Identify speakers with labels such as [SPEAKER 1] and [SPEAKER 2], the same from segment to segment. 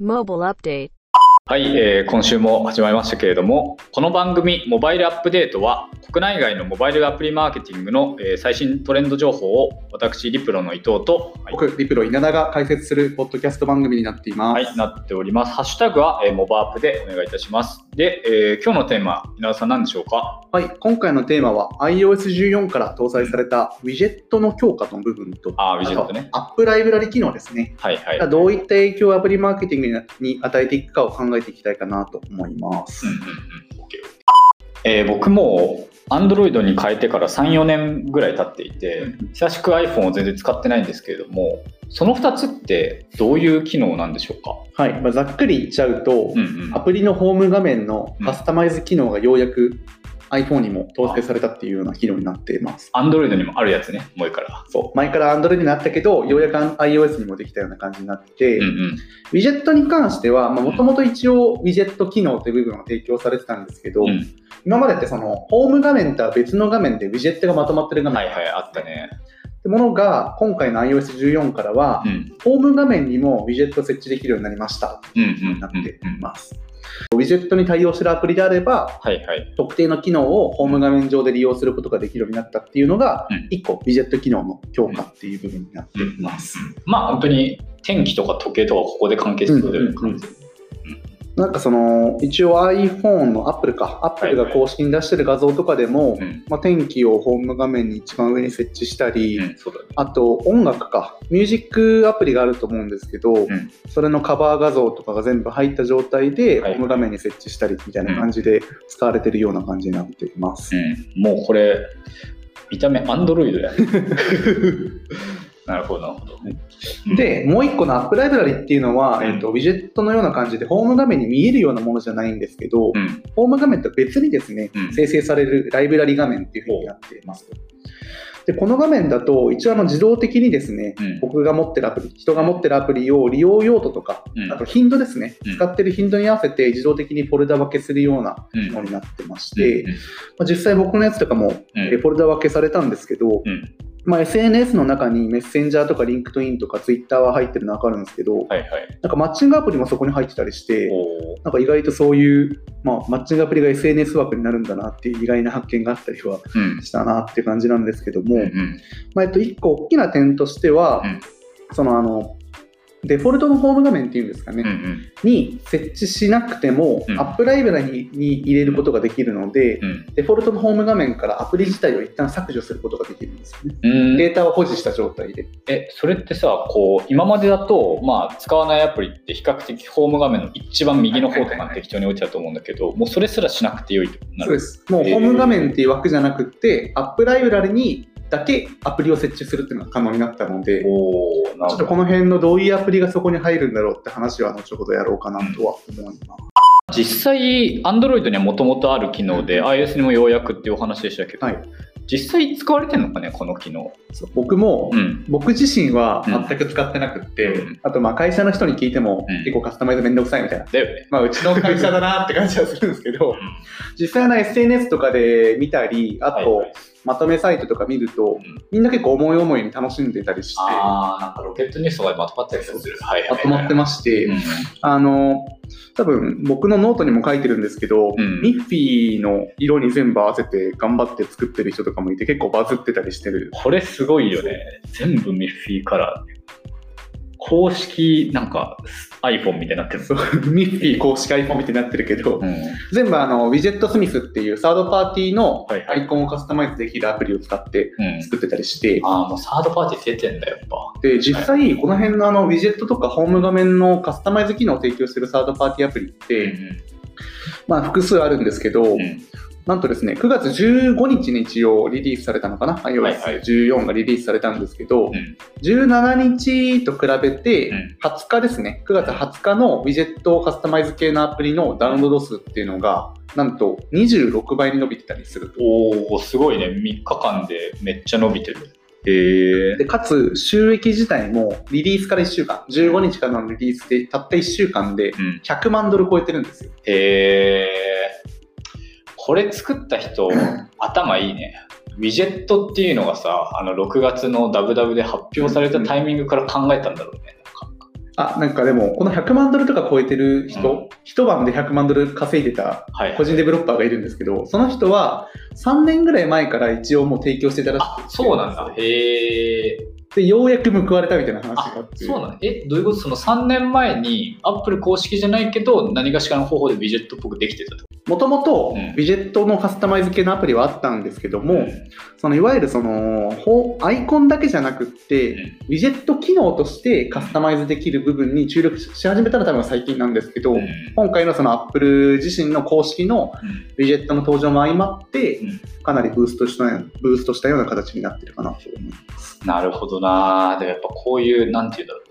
[SPEAKER 1] Mobile Update
[SPEAKER 2] はい、えー今週も始まりましたけれども、この番組、モバイルアップデートは、国内外のモバイルアプリマーケティングの、えー最新トレンド情報を、私、リプロの伊藤と、はい
[SPEAKER 3] 僕、リプロ稲田が解説するポッドキャスト番組になっています。
[SPEAKER 2] はい、なっております。ハッシュタグは、えーモバアップでお願いいたします。で、えー今日のテーマ、稲田さん何でしょうか？
[SPEAKER 3] はい、今回のテーマは iOS14 から搭載されたウィジェットの強化の部分と、
[SPEAKER 2] あーウィジェットね
[SPEAKER 3] アップライブラリ機能ですね。
[SPEAKER 2] はいはい。
[SPEAKER 3] どういった影響をアプリマーケティングにに与えていくかを考えていきたいかなと思います。
[SPEAKER 2] うんうんうん OK えー僕も Android に変えてから3、4年ぐらい経っていて、久しく iPhone を全然使ってないんですけれども、その2つってどういう機能なんでしょうか？
[SPEAKER 3] はい、まあ、ざっくり言っちゃうと、
[SPEAKER 2] うんうん。
[SPEAKER 3] アプリのホーム画面のカスタマイズ機能がようやく iPhone にも搭載されたっていうような機能になっています。
[SPEAKER 2] Android にもあるやつね、もういいから。
[SPEAKER 3] そう。前から Android になったけど、ようやく iOS にもできたような感じになってて、
[SPEAKER 2] うんうん。
[SPEAKER 3] ウィジェットに関しては、もともと一応ウィジェット機能という部分は提供されてたんですけど、
[SPEAKER 2] うん
[SPEAKER 3] 今までってそのホーム画面とは別の画面でウィジェットがまとまってる画面
[SPEAKER 2] はいはい、あったね。
[SPEAKER 3] ってものが、今回の iOS14 からは、
[SPEAKER 2] うん。
[SPEAKER 3] ホーム画面にもウィジェット設置できるようになりましたなっています。ウィジェットに対応してるアプリであれば、
[SPEAKER 2] はいはい。
[SPEAKER 3] 特定の機能をホーム画面上で利用することができるようになったっていうのが、
[SPEAKER 2] うん
[SPEAKER 3] 1個、ウィジェット機能の強化っていう部分になっています。
[SPEAKER 2] まあ本当に天気とか時計とかここで関係してくる感じ。
[SPEAKER 3] なんかその、一応 iPhone の Apple か、Apple が公式に出してる画像とかでも、
[SPEAKER 2] うん。
[SPEAKER 3] まあ、天気をホーム画面に一番上に設置したり、
[SPEAKER 2] うん、ね。
[SPEAKER 3] あと音楽か、ミュージックアプリがあると思うんですけど、
[SPEAKER 2] ん。
[SPEAKER 3] それのカバー画像とかが全部入った状態で、
[SPEAKER 2] はい。
[SPEAKER 3] ホーム画面に設置したりみたいな感じで使われてるような感じになっています。
[SPEAKER 2] うん、もうこれ、見た目 Android だよね。なるほど、なるほど。うん。
[SPEAKER 3] で、もう一個のアップライブラリっていうのは、
[SPEAKER 2] うん。
[SPEAKER 3] えっとウィジェットのような感じで、ホーム画面に見えるようなものじゃないんですけど、
[SPEAKER 2] うん。
[SPEAKER 3] ホーム画面と別にですね、
[SPEAKER 2] うん。
[SPEAKER 3] 生成されるライブラリ画面っていうふうになっています。で、この画面だと、一応あの自動的にですね、
[SPEAKER 2] うん。
[SPEAKER 3] 僕が持ってるアプリ、人が持ってるアプリを利用用途とか、
[SPEAKER 2] うん。
[SPEAKER 3] あと頻度ですね、
[SPEAKER 2] うん。
[SPEAKER 3] 使ってる頻度に合わせて自動的にフォルダ分けするような
[SPEAKER 2] うん。
[SPEAKER 3] ものになってまして、
[SPEAKER 2] うん。
[SPEAKER 3] まあ、実際僕のやつとかも、フォルダ分けされたんですけど、
[SPEAKER 2] うん
[SPEAKER 3] まあ、SNS の中にメッセンジャーとかリンクトインとかツイッターは入ってるの分かるんですけど、
[SPEAKER 2] はいはい。
[SPEAKER 3] なんかマッチングアプリもそこに入ってたりして、なんか意外とそういう、まあ、マッチングアプリが SNS 枠になるんだなっていう意外な発見があったりは
[SPEAKER 2] うん。
[SPEAKER 3] したなっていう感じなんですけども、まあ、えっと、一個大きな点としては、
[SPEAKER 2] うん
[SPEAKER 3] そのあの、デフォルトのホーム画面っていうんですかね、
[SPEAKER 2] うんうん
[SPEAKER 3] に設置しなくても、
[SPEAKER 2] うん
[SPEAKER 3] アップライブラリに入れることができるので、
[SPEAKER 2] うん
[SPEAKER 3] デフォルトのホーム画面からアプリ自体を一旦削除することができるんですよね。
[SPEAKER 2] うん
[SPEAKER 3] データを保持した状態で。
[SPEAKER 2] え、それってさ、こう、今までだと、まあ、使わないアプリって比較的ホーム画面の一番右の方とかに適当に置いてあると思うんだけど、もうそれすらしなくてよいとになる。
[SPEAKER 3] そうです。もうホーム画面っていう枠じゃなくって、アップライブラリにだけアプリを設置するっていうのが可能になったので。ちょっとこの辺のどういうアプリがそこに入るんだろうって話は後ほどやろうかなとは思います。
[SPEAKER 2] 実際、Android にはもともとある機能で、iOS にもようやくっていうお話でしたけど、
[SPEAKER 3] はい
[SPEAKER 2] 実際使われてるのかね、この機能？
[SPEAKER 3] 僕も、
[SPEAKER 2] うん。
[SPEAKER 3] 僕自身は全く使ってなくって、
[SPEAKER 2] うん
[SPEAKER 3] あとまあ会社の人に聞いても、
[SPEAKER 2] うん
[SPEAKER 3] 結構カスタマイズめんどくさいみたいな。
[SPEAKER 2] ね。
[SPEAKER 3] まあ、うちの会社だなって感じはするんですけど、
[SPEAKER 2] ん
[SPEAKER 3] 実際の SNS とかで見たり、あと、
[SPEAKER 2] はいはい
[SPEAKER 3] まとめサイトとか見ると、
[SPEAKER 2] ん
[SPEAKER 3] みんな結構思い思いに楽しんでたりして、
[SPEAKER 2] あー、なんかロケットニュースとかでまとまったりする。はい
[SPEAKER 3] まとまってまして、
[SPEAKER 2] うん
[SPEAKER 3] あの、多分僕のノートにも書いてるんですけど、
[SPEAKER 2] うん
[SPEAKER 3] ミッフィーの色に全部合わせて頑張って作ってる人とかもいて結構バズってたりしてる。
[SPEAKER 2] これすごいよね。全部ミッフィーカラー。公式なんか iPhone みたいになってる。
[SPEAKER 3] ミッフィー公式 iPhone みたいになってるけど、
[SPEAKER 2] うん。
[SPEAKER 3] 全部あの、ウィジェットスミスっていうサードパーティーのアイコンをカスタマイズできるアプリを使って
[SPEAKER 2] うん、
[SPEAKER 3] 作ってたりして、
[SPEAKER 2] ああ、もうサードパーティー出てんだよ、やっぱ。
[SPEAKER 3] で、実際、この辺のあの、ウィジェットとかホーム画面のカスタマイズ機能を提供しているサードパーティーアプリって、まあ、複数あるんですけど、
[SPEAKER 2] うん
[SPEAKER 3] なんとですね、9月15日に一応リリースされたのかな、
[SPEAKER 2] はいはい
[SPEAKER 3] iOS14 がリリースされたんですけど、
[SPEAKER 2] うん
[SPEAKER 3] 17日と比べて
[SPEAKER 2] うん、
[SPEAKER 3] 20日ですね、9月20日のウィジェットカスタマイズ系のアプリのダウンロード数っていうのが、なんと26倍に伸びてたりすると。
[SPEAKER 2] おおすごいね。3日間でめっちゃ伸びてる。へえ
[SPEAKER 3] でかつ、収益自体もリリースから1週間、15日からのリリースでたった1週間で
[SPEAKER 2] うん。
[SPEAKER 3] 100万ドル超えてるんですよ。
[SPEAKER 2] へえこれ作った人、頭いいね。ウィジェットっていうのがさ、あの6月のダブダブで発表されたタイミングから考えたんだろうね。なんか
[SPEAKER 3] あ、なんかでも、この100万ドルとか超えてる人、
[SPEAKER 2] うん
[SPEAKER 3] 一晩で100万ドル稼いでた
[SPEAKER 2] はい
[SPEAKER 3] 個。人デベロッパーがいるんですけど、その人は3年ぐらい前から一応もう提供してたらしくて
[SPEAKER 2] あ、そうなんだ。へえ。
[SPEAKER 3] で、ようやく報われたみたいな話があ
[SPEAKER 2] あ
[SPEAKER 3] っ、て。
[SPEAKER 2] そうなんだ。え、どういうこと？その3年前に、アップル公式じゃないけど、何かしらの方法でビジェットっぽくできてたと。
[SPEAKER 3] もと？もと
[SPEAKER 2] うん
[SPEAKER 3] ウィジェットのカスタマイズ系のアプリはあったんですけども、
[SPEAKER 2] うん
[SPEAKER 3] そのいわゆるそのほアイコンだけじゃなくって、
[SPEAKER 2] うん
[SPEAKER 3] ウィジェット機能としてカスタマイズできる部分に注力し始めたのは多分最近なんですけど、
[SPEAKER 2] うん
[SPEAKER 3] 今回のそのアップル自身の公式の
[SPEAKER 2] うん
[SPEAKER 3] ウィジェットの登場も相まって、
[SPEAKER 2] うん
[SPEAKER 3] かなりブーストしたブーストしたような形になってるかなと思います。
[SPEAKER 2] なるほどなでもやっぱこういう、なんていうんだろう。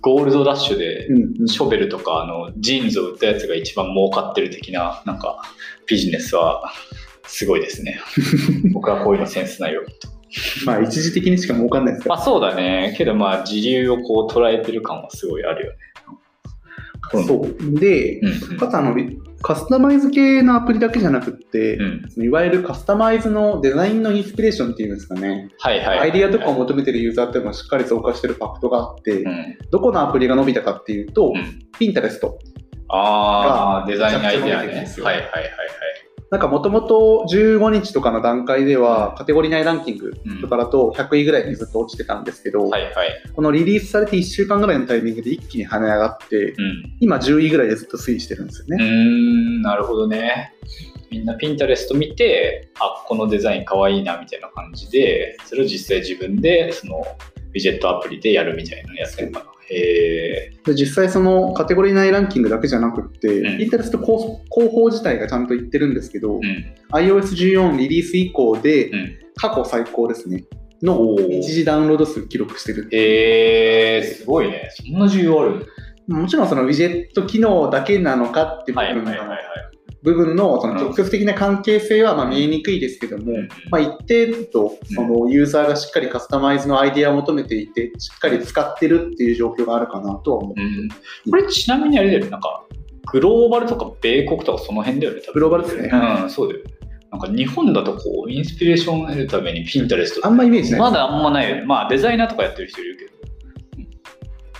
[SPEAKER 2] ゴールドラッシュで、
[SPEAKER 3] うんうん
[SPEAKER 2] ショベルとかあのジーンズを売ったやつが一番儲かってる的ななんかビジネスはすごいですね。僕はこういうのセンスないよ。
[SPEAKER 3] まあ一時的にしか儲かんないですから。
[SPEAKER 2] まあそうだね。けどまあ時流をこう捉えてる感はすごいあるよね。うん
[SPEAKER 3] そう。で、
[SPEAKER 2] うん
[SPEAKER 3] かつあのカスタマイズ系のアプリだけじゃなくって、
[SPEAKER 2] うん。
[SPEAKER 3] いわゆるカスタマイズのデザインのインスピレーションっていうんですかね、
[SPEAKER 2] はいはい。
[SPEAKER 3] アイディアとかを求めてるユーザーっていうのはしっかり増加してるファクトがあって、
[SPEAKER 2] うん。
[SPEAKER 3] どこのアプリが伸びたかっていうと、
[SPEAKER 2] うん
[SPEAKER 3] ピンタレスト。
[SPEAKER 2] ああ、
[SPEAKER 3] が
[SPEAKER 2] デザインアイデア
[SPEAKER 3] めちゃくちゃ伸びてるん
[SPEAKER 2] ね
[SPEAKER 3] です。よ
[SPEAKER 2] はいはいはいはい。
[SPEAKER 3] なんかもともと15日とかの段階では、カテゴリー内ランキングとかだと100位ぐらいにずっと落ちてたんですけど、
[SPEAKER 2] はいはい。
[SPEAKER 3] このリリースされて1週間ぐらいのタイミングで一気に跳ね上がって、
[SPEAKER 2] うん。
[SPEAKER 3] 今10位ぐらいでずっと推移してるんですよね。
[SPEAKER 2] ん、なるほどね。みんなピンタレスト見て、あ、このデザインかわいいなみたいな感じで、それを実際自分でそのウィジェットアプリでやるみたいなのやつやるえ。
[SPEAKER 3] で実際そのカテゴリー内ランキングだけじゃなくって、
[SPEAKER 2] うん
[SPEAKER 3] ピンタレスト広広報自体がちゃんと言ってるんですけど、
[SPEAKER 2] うん。
[SPEAKER 3] iOS14 リリース以降で
[SPEAKER 2] うん。
[SPEAKER 3] 過去最高ですね。の一時ダウンロード数記録してる。
[SPEAKER 2] へえ、すごいね。そんな需要ある？
[SPEAKER 3] もちろんそのウィジェット機能だけなのかっていう部分の
[SPEAKER 2] はいはいはいはい。
[SPEAKER 3] 部分のその直接的な関係性はまあ見えにくいですけども、
[SPEAKER 2] うん
[SPEAKER 3] まあ、一定とそのユーザーがしっかりカスタマイズのアイディアを求めていて、しっかり使ってるっていう状況があるかなとは思う。
[SPEAKER 2] うん。これちなみにあれだよね。なんか、グローバルとか米国とかその辺だよね。
[SPEAKER 3] グローバルですね
[SPEAKER 2] うん、そうだよね。なんか日本だとこう、インスピレーションを得るためにピンタレスト
[SPEAKER 3] あんまイメージない
[SPEAKER 2] まだあんまないよね。まあデザイナーとかやってる人いるけど。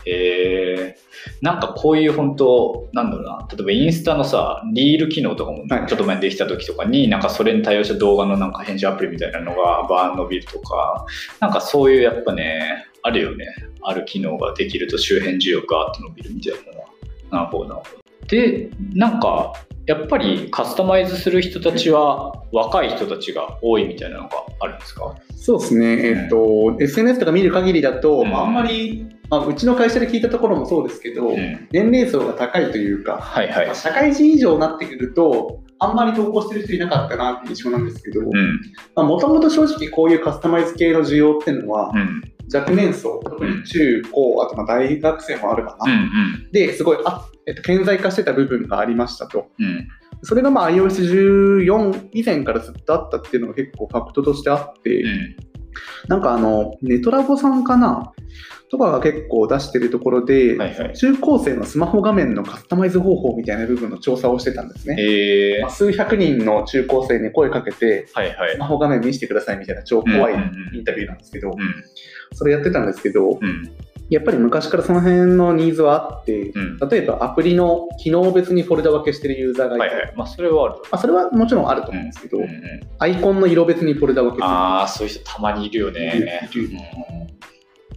[SPEAKER 2] うんえー、なんかこういう本当なんだろうな、例えばインスタのさ、リール機能とかも
[SPEAKER 3] はい
[SPEAKER 2] ちょっと前にできた時とかに、なんかそれに対応した動画のなんか編集アプリみたいなのがバーン伸びるとか、なんかそういうやっぱね、あるよね。ある機能ができると周辺需要がガーッと伸びるみたいなのは。なるほどなるほど。で、なんか、やっぱりカスタマイズする人たちは若い人たちが多いみたいなのがあるんですか？
[SPEAKER 3] そうですね、えっと SNS とか見る限りだと、
[SPEAKER 2] うん
[SPEAKER 3] まあ、あんまり、まあ、うちの会社で聞いたところもそうですけど、
[SPEAKER 2] うん
[SPEAKER 3] 年齢層が高いというか、
[SPEAKER 2] はいはい
[SPEAKER 3] まあ。社会人以上になってくると、あんまり投稿してる人いなかったなって印象なんですけど、
[SPEAKER 2] うん。
[SPEAKER 3] もともと正直こういうカスタマイズ系の需要っていうのは、
[SPEAKER 2] うん。
[SPEAKER 3] 若年層、特に中高、あとまあ大学生もあるかな。
[SPEAKER 2] うん。うん。
[SPEAKER 3] で、すごいあ、えっと、顕在化してた部分がありましたと。
[SPEAKER 2] うん。
[SPEAKER 3] それがまあ iOS14 以前からずっとあったっていうのが結構ファクトとしてあって、
[SPEAKER 2] うん。
[SPEAKER 3] なんかあの、ネトラボさんかなとかが結構出してるところで、
[SPEAKER 2] はいはい。
[SPEAKER 3] 中高生のスマホ画面のカスタマイズ方法みたいな部分の調査をしてたんですね。
[SPEAKER 2] えー
[SPEAKER 3] まあ、数百人の中高生に声かけて、
[SPEAKER 2] はいはい
[SPEAKER 3] ス。マホ画面見せてくださいみたいな超怖い
[SPEAKER 2] うんうんうん
[SPEAKER 3] インタビューなんですけど、
[SPEAKER 2] うん。
[SPEAKER 3] それやってたんですけど、
[SPEAKER 2] うん。
[SPEAKER 3] やっぱり昔からその辺のニーズはあって、
[SPEAKER 2] うん。
[SPEAKER 3] 例えばアプリの機能別にフォルダ分けしてるユーザーがいて、
[SPEAKER 2] はいはい。まあ、それはある。
[SPEAKER 3] まあ、それはもちろんあると思うんですけど、
[SPEAKER 2] うんうん。
[SPEAKER 3] アイコンの色別にフォルダ分けする
[SPEAKER 2] ああ、そういう人たまにいるよね。
[SPEAKER 3] いるいる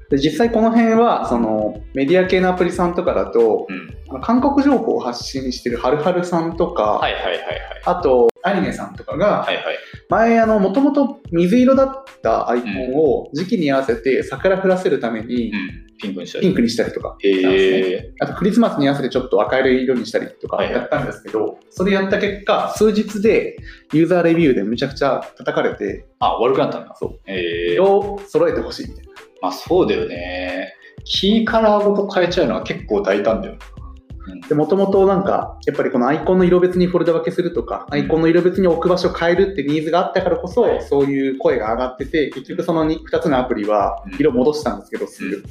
[SPEAKER 3] で実際この辺はそのメディア系のアプリさんとかだと
[SPEAKER 2] うん。
[SPEAKER 3] 韓国情報を発信してるはるはるさんとか、
[SPEAKER 2] はいはいはいはい。
[SPEAKER 3] あとアニメさんとかが
[SPEAKER 2] はいはい。
[SPEAKER 3] 前もともと水色だったアイコンを時期に合わせて桜降らせるために
[SPEAKER 2] うん。ピンクにした
[SPEAKER 3] ピンクにしたりとかね
[SPEAKER 2] え
[SPEAKER 3] あとクリスマスに合わせてちょっと赤色にしたりとか
[SPEAKER 2] はいはい
[SPEAKER 3] やったんですけど、それやった結果、数日でユーザーレビューでめちゃくちゃ叩かれて、
[SPEAKER 2] あ、悪くなったんだ。
[SPEAKER 3] そう
[SPEAKER 2] ええ
[SPEAKER 3] 色を揃えてほしいみたいな。
[SPEAKER 2] まあそうだよね。キーカラーごと変えちゃうのは結構大胆だよ
[SPEAKER 3] もともとなんか、やっぱりこのアイコンの色別にフォルダ分けするとか、アイコンの色別に置く場所を変えるってニーズがあったからこそ、
[SPEAKER 2] はい。
[SPEAKER 3] そういう声が上がってて、結局その 2, つのアプリは
[SPEAKER 2] うん。
[SPEAKER 3] 色戻したんですけど、すぐ。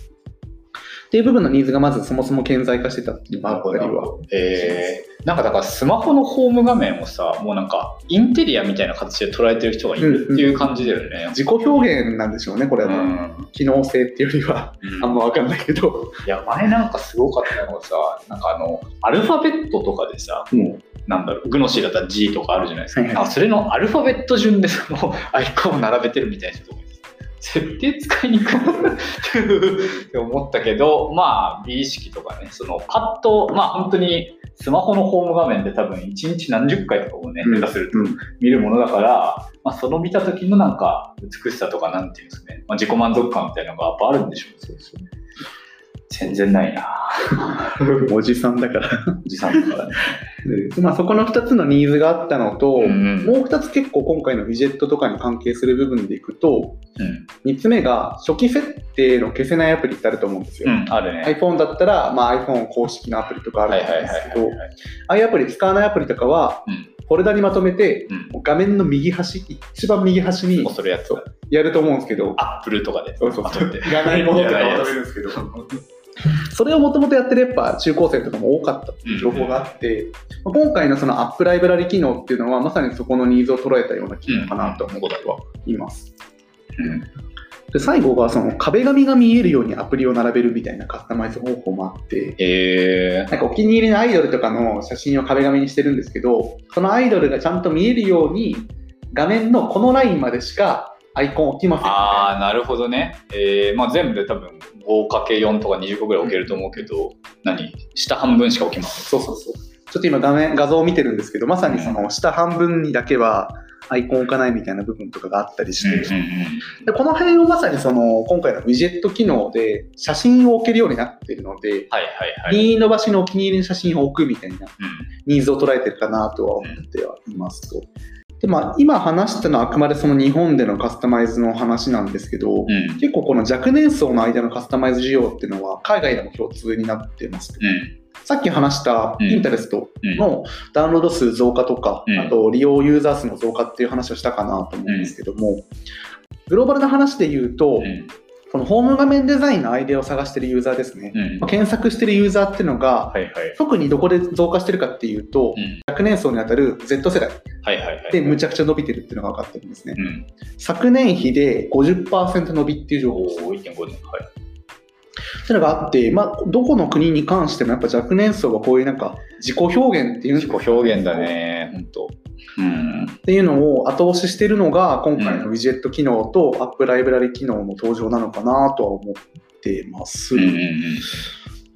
[SPEAKER 3] っっていう部分のニーズがまずそもそも顕在化してたっていうあったりは。
[SPEAKER 2] えー、なんかだからスマホのホーム画面をさ、もうなんかインテリアみたいな形で捉えてる人がいるっていう感じだよね。
[SPEAKER 3] 自己表現なんでしょうね、これは。
[SPEAKER 2] うん
[SPEAKER 3] 機能性っていうよりは、
[SPEAKER 2] うん
[SPEAKER 3] あんまわかんないけど。
[SPEAKER 2] いや、前なんかすごかったのがさ、なんかあの、アルファベットとかでさ、
[SPEAKER 3] も
[SPEAKER 2] なんだろう、グノシーだったら G とかあるじゃないですか。
[SPEAKER 3] はいはい
[SPEAKER 2] あそれのアルファベット順でそのアイコンを並べてるみたいな人とか設定使いにくいって思ったけど、まあ、美意識とかね、そのパッと、まあ本当にスマホのホーム画面で多分1日何十回とかもね、
[SPEAKER 3] うん
[SPEAKER 2] 下手すると
[SPEAKER 3] うん
[SPEAKER 2] 見るものだから、まあその見た時のなんか美しさとかなんていうんですかね、まあ自己満足感みたいなのがやっぱあるんでしょうね。全然ないな
[SPEAKER 3] おじさんだから。
[SPEAKER 2] おじさんだからね。
[SPEAKER 3] でまあ、そこの2つのニーズがあったのと、
[SPEAKER 2] うん
[SPEAKER 3] もう2つ結構今回のウィジェットとかに関係する部分でいくと、
[SPEAKER 2] うん。
[SPEAKER 3] 3つ目が初期設定の消せないアプリってあると思うんですよ。
[SPEAKER 2] うん、あるね。
[SPEAKER 3] iPhone だったら、まあ、iPhone 公式のアプリとかあると思うんですけど。ああいうアプリ使わないアプリとかは、
[SPEAKER 2] うん
[SPEAKER 3] フォルダにまとめて、
[SPEAKER 2] うん。
[SPEAKER 3] 画面の右端、一番右端に
[SPEAKER 2] や
[SPEAKER 3] ると思うんですけど、
[SPEAKER 2] アップルとかで。まとめて。
[SPEAKER 3] いらないものとかまとめるんですけど、それをもともとやってるやっぱ中高生とかも多かったっていう情報があって、まあ今回のそのアップライブラリ機能っていうのはまさにそこのニーズを捉えたような機能かなと思ってはいます。
[SPEAKER 2] うん。
[SPEAKER 3] で最後がその壁紙が見えるようにアプリを並べるみたいなカスタマイズ方法もあって、
[SPEAKER 2] え
[SPEAKER 3] なんかお気に入りのアイドルとかの写真を壁紙にしてるんですけど、そのアイドルがちゃんと見えるように画面のこのラインまでしかアイコン置きません
[SPEAKER 2] ああ、なるほどね。えー、まあ全部で多分 5×4 とか20個ぐらい置けると思うけど、何？下半分しか置きません。
[SPEAKER 3] そうそうそう。ちょっと今画面、画像を見てるんですけど、まさにその下半分にだけはアイコン置かないみたいな部分とかがあったりして、
[SPEAKER 2] うんうん
[SPEAKER 3] でこの辺をまさにその今回のウィジェット機能で写真を置けるようになっているので、
[SPEAKER 2] はいはいはい。
[SPEAKER 3] の場所にお気に入りの写真を置くみたいな
[SPEAKER 2] うん
[SPEAKER 3] ニーズを捉えてるかなとは思ってはいますと。でまあ、今話したのはあくまでその日本でのカスタマイズの話なんですけど、
[SPEAKER 2] うん。
[SPEAKER 3] 結構この若年層の間のカスタマイズ需要っていうのは海外でも共通になってますと。
[SPEAKER 2] うん。
[SPEAKER 3] さっき話した
[SPEAKER 2] うん
[SPEAKER 3] インタレスト
[SPEAKER 2] うん。
[SPEAKER 3] のダウンロード数増加とか、
[SPEAKER 2] うん
[SPEAKER 3] あと利用ユーザー数の増加っていう話をしたかなと思うんですけども、グローバルな話で言うと、
[SPEAKER 2] うん。
[SPEAKER 3] このホーム画面デザインのアイデアを探してるユーザーですね、
[SPEAKER 2] うん。
[SPEAKER 3] まあ検索してるユーザーっていうのが、
[SPEAKER 2] はいはい。
[SPEAKER 3] 特にどこで増加してるかっていうと、
[SPEAKER 2] うん。
[SPEAKER 3] 若年層にあたる Z 世代。でむちゃくちゃ伸びてるっていうのが分かってるんですね。
[SPEAKER 2] うん。
[SPEAKER 3] 昨年比で50%伸びっていう情報です。
[SPEAKER 2] おー、1.5年。はい。
[SPEAKER 3] っていうのがあって、まあ、どこの国に関してもやっぱ若年層がこういうなんか自己表現っていう
[SPEAKER 2] 自己表現だね、ほんと。うん。
[SPEAKER 3] っていうのを後押ししているのが今回のウィジェット機能とアップライブラリ機能の登場なのかなとは思ってます。
[SPEAKER 2] うんうんうん。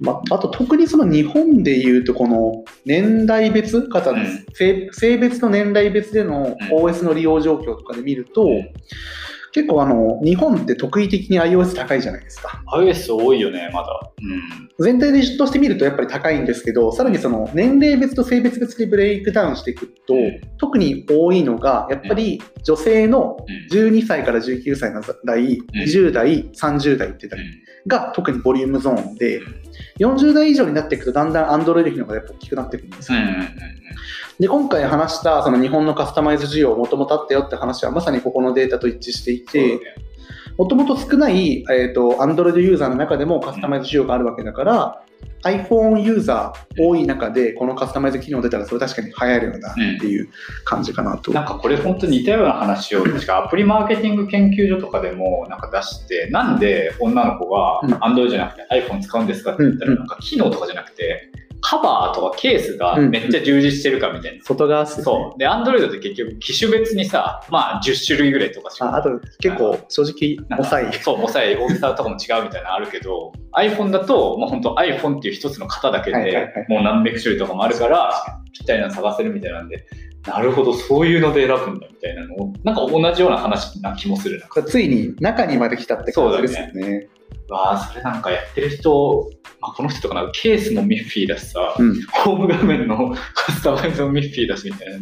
[SPEAKER 3] まあ、あと特にその日本でいうとこの年代別方です、性性別の年代別での OS の利用状況とかで見ると、結構あの日本って特異的に iOS 高いじゃないですか。
[SPEAKER 2] iOS 多いよね、まだ。うん。
[SPEAKER 3] 全体でとして見るとやっぱり高いんですけど、さらにその年齢別と性別別でブレイクダウンしていくと、
[SPEAKER 2] うん
[SPEAKER 3] 特に多いのが、やっぱり女性の
[SPEAKER 2] うん。
[SPEAKER 3] 12歳から19歳の代、20代、30代って代が特にボリュームゾーンで、40代以上になっていくとだんだん Android 比の方がやっぱ大きくなってくるんですよ。
[SPEAKER 2] うんうんうん
[SPEAKER 3] で、今回話したその日本のカスタマイズ需要もともとあったよって話はまさにここのデータと一致していて、もともと少ない、えー、と Android ユーザーの中でもカスタマイズ需要があるわけだから、iPhone ユーザー多い中でこのカスタマイズ機能出たらそれ確かに流行るよなっていう感じかなと。
[SPEAKER 2] なんかこれ本当に似たような話を確かアプリマーケティング研究所とかでもなんか出してなんで女の子が
[SPEAKER 3] うん。
[SPEAKER 2] Android じゃなくて iPhone 使うんですかって言ったら
[SPEAKER 3] うん。
[SPEAKER 2] なんか機能とかじゃなくてカバーとかケースがめっちゃ充実してるかみたいな。
[SPEAKER 3] 外側っすね
[SPEAKER 2] そう。で、Android って結局機種別にさ、まあ10種類ぐらいとかしか
[SPEAKER 3] ああと結構正直
[SPEAKER 2] なんか
[SPEAKER 3] 遅い。
[SPEAKER 2] そう、重さい大きさとかも違うみたいなのあるけど、iPhone だと、もう本当 iPhone っていう一つの型だけで、もう何百種類とかもあるから、ぴったりなの探せるみたいなんで、なるほど、そういうので選ぶんだみたいなのを、なんか同じような話な気もするな。
[SPEAKER 3] ついに中にまで来たって感じですよね。
[SPEAKER 2] わあ、それなんかやってる人、まあ、この人とかなケースもミッフィーだしさ、
[SPEAKER 3] うん
[SPEAKER 2] ホーム画面のカスタマイズもミッフィーだしみたいな、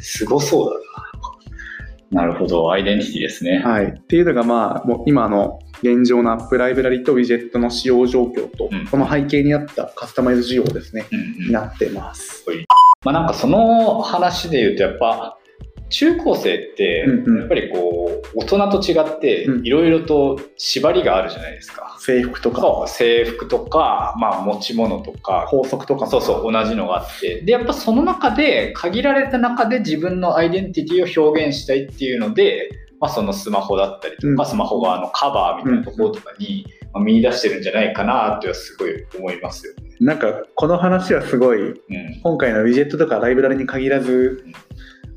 [SPEAKER 2] すごそうだな。なるほど、アイデンティティですね。
[SPEAKER 3] はい、っていうのが、まあ、もう今の現状のアップライブラリとウィジェットの使用状況と、
[SPEAKER 2] うん
[SPEAKER 3] その背景にあったカスタマイズ需要ですね、
[SPEAKER 2] うんうん
[SPEAKER 3] になってます。
[SPEAKER 2] まあなんかその話で言うとやっぱ中高生って
[SPEAKER 3] うんうん。
[SPEAKER 2] やっぱりこう大人と違って
[SPEAKER 3] うん。
[SPEAKER 2] いろいろと縛りがあるじゃないですか。
[SPEAKER 3] 制服とか。
[SPEAKER 2] 制服とか、まあ、持ち物とか。
[SPEAKER 3] 法則とかも。
[SPEAKER 2] そうそう同じのがあって。でやっぱその中で限られた中で自分のアイデンティティを表現したいっていうので、まあ、そのスマホだったりとか、
[SPEAKER 3] うん。
[SPEAKER 2] スマホ側のカバーみたいなところとかに、まあ見出してるんじゃないかなとはすごい思いますよね。
[SPEAKER 3] なんかこの話はすごい
[SPEAKER 2] うん。
[SPEAKER 3] 今回のウィジェットとかライブラリに限らず
[SPEAKER 2] うん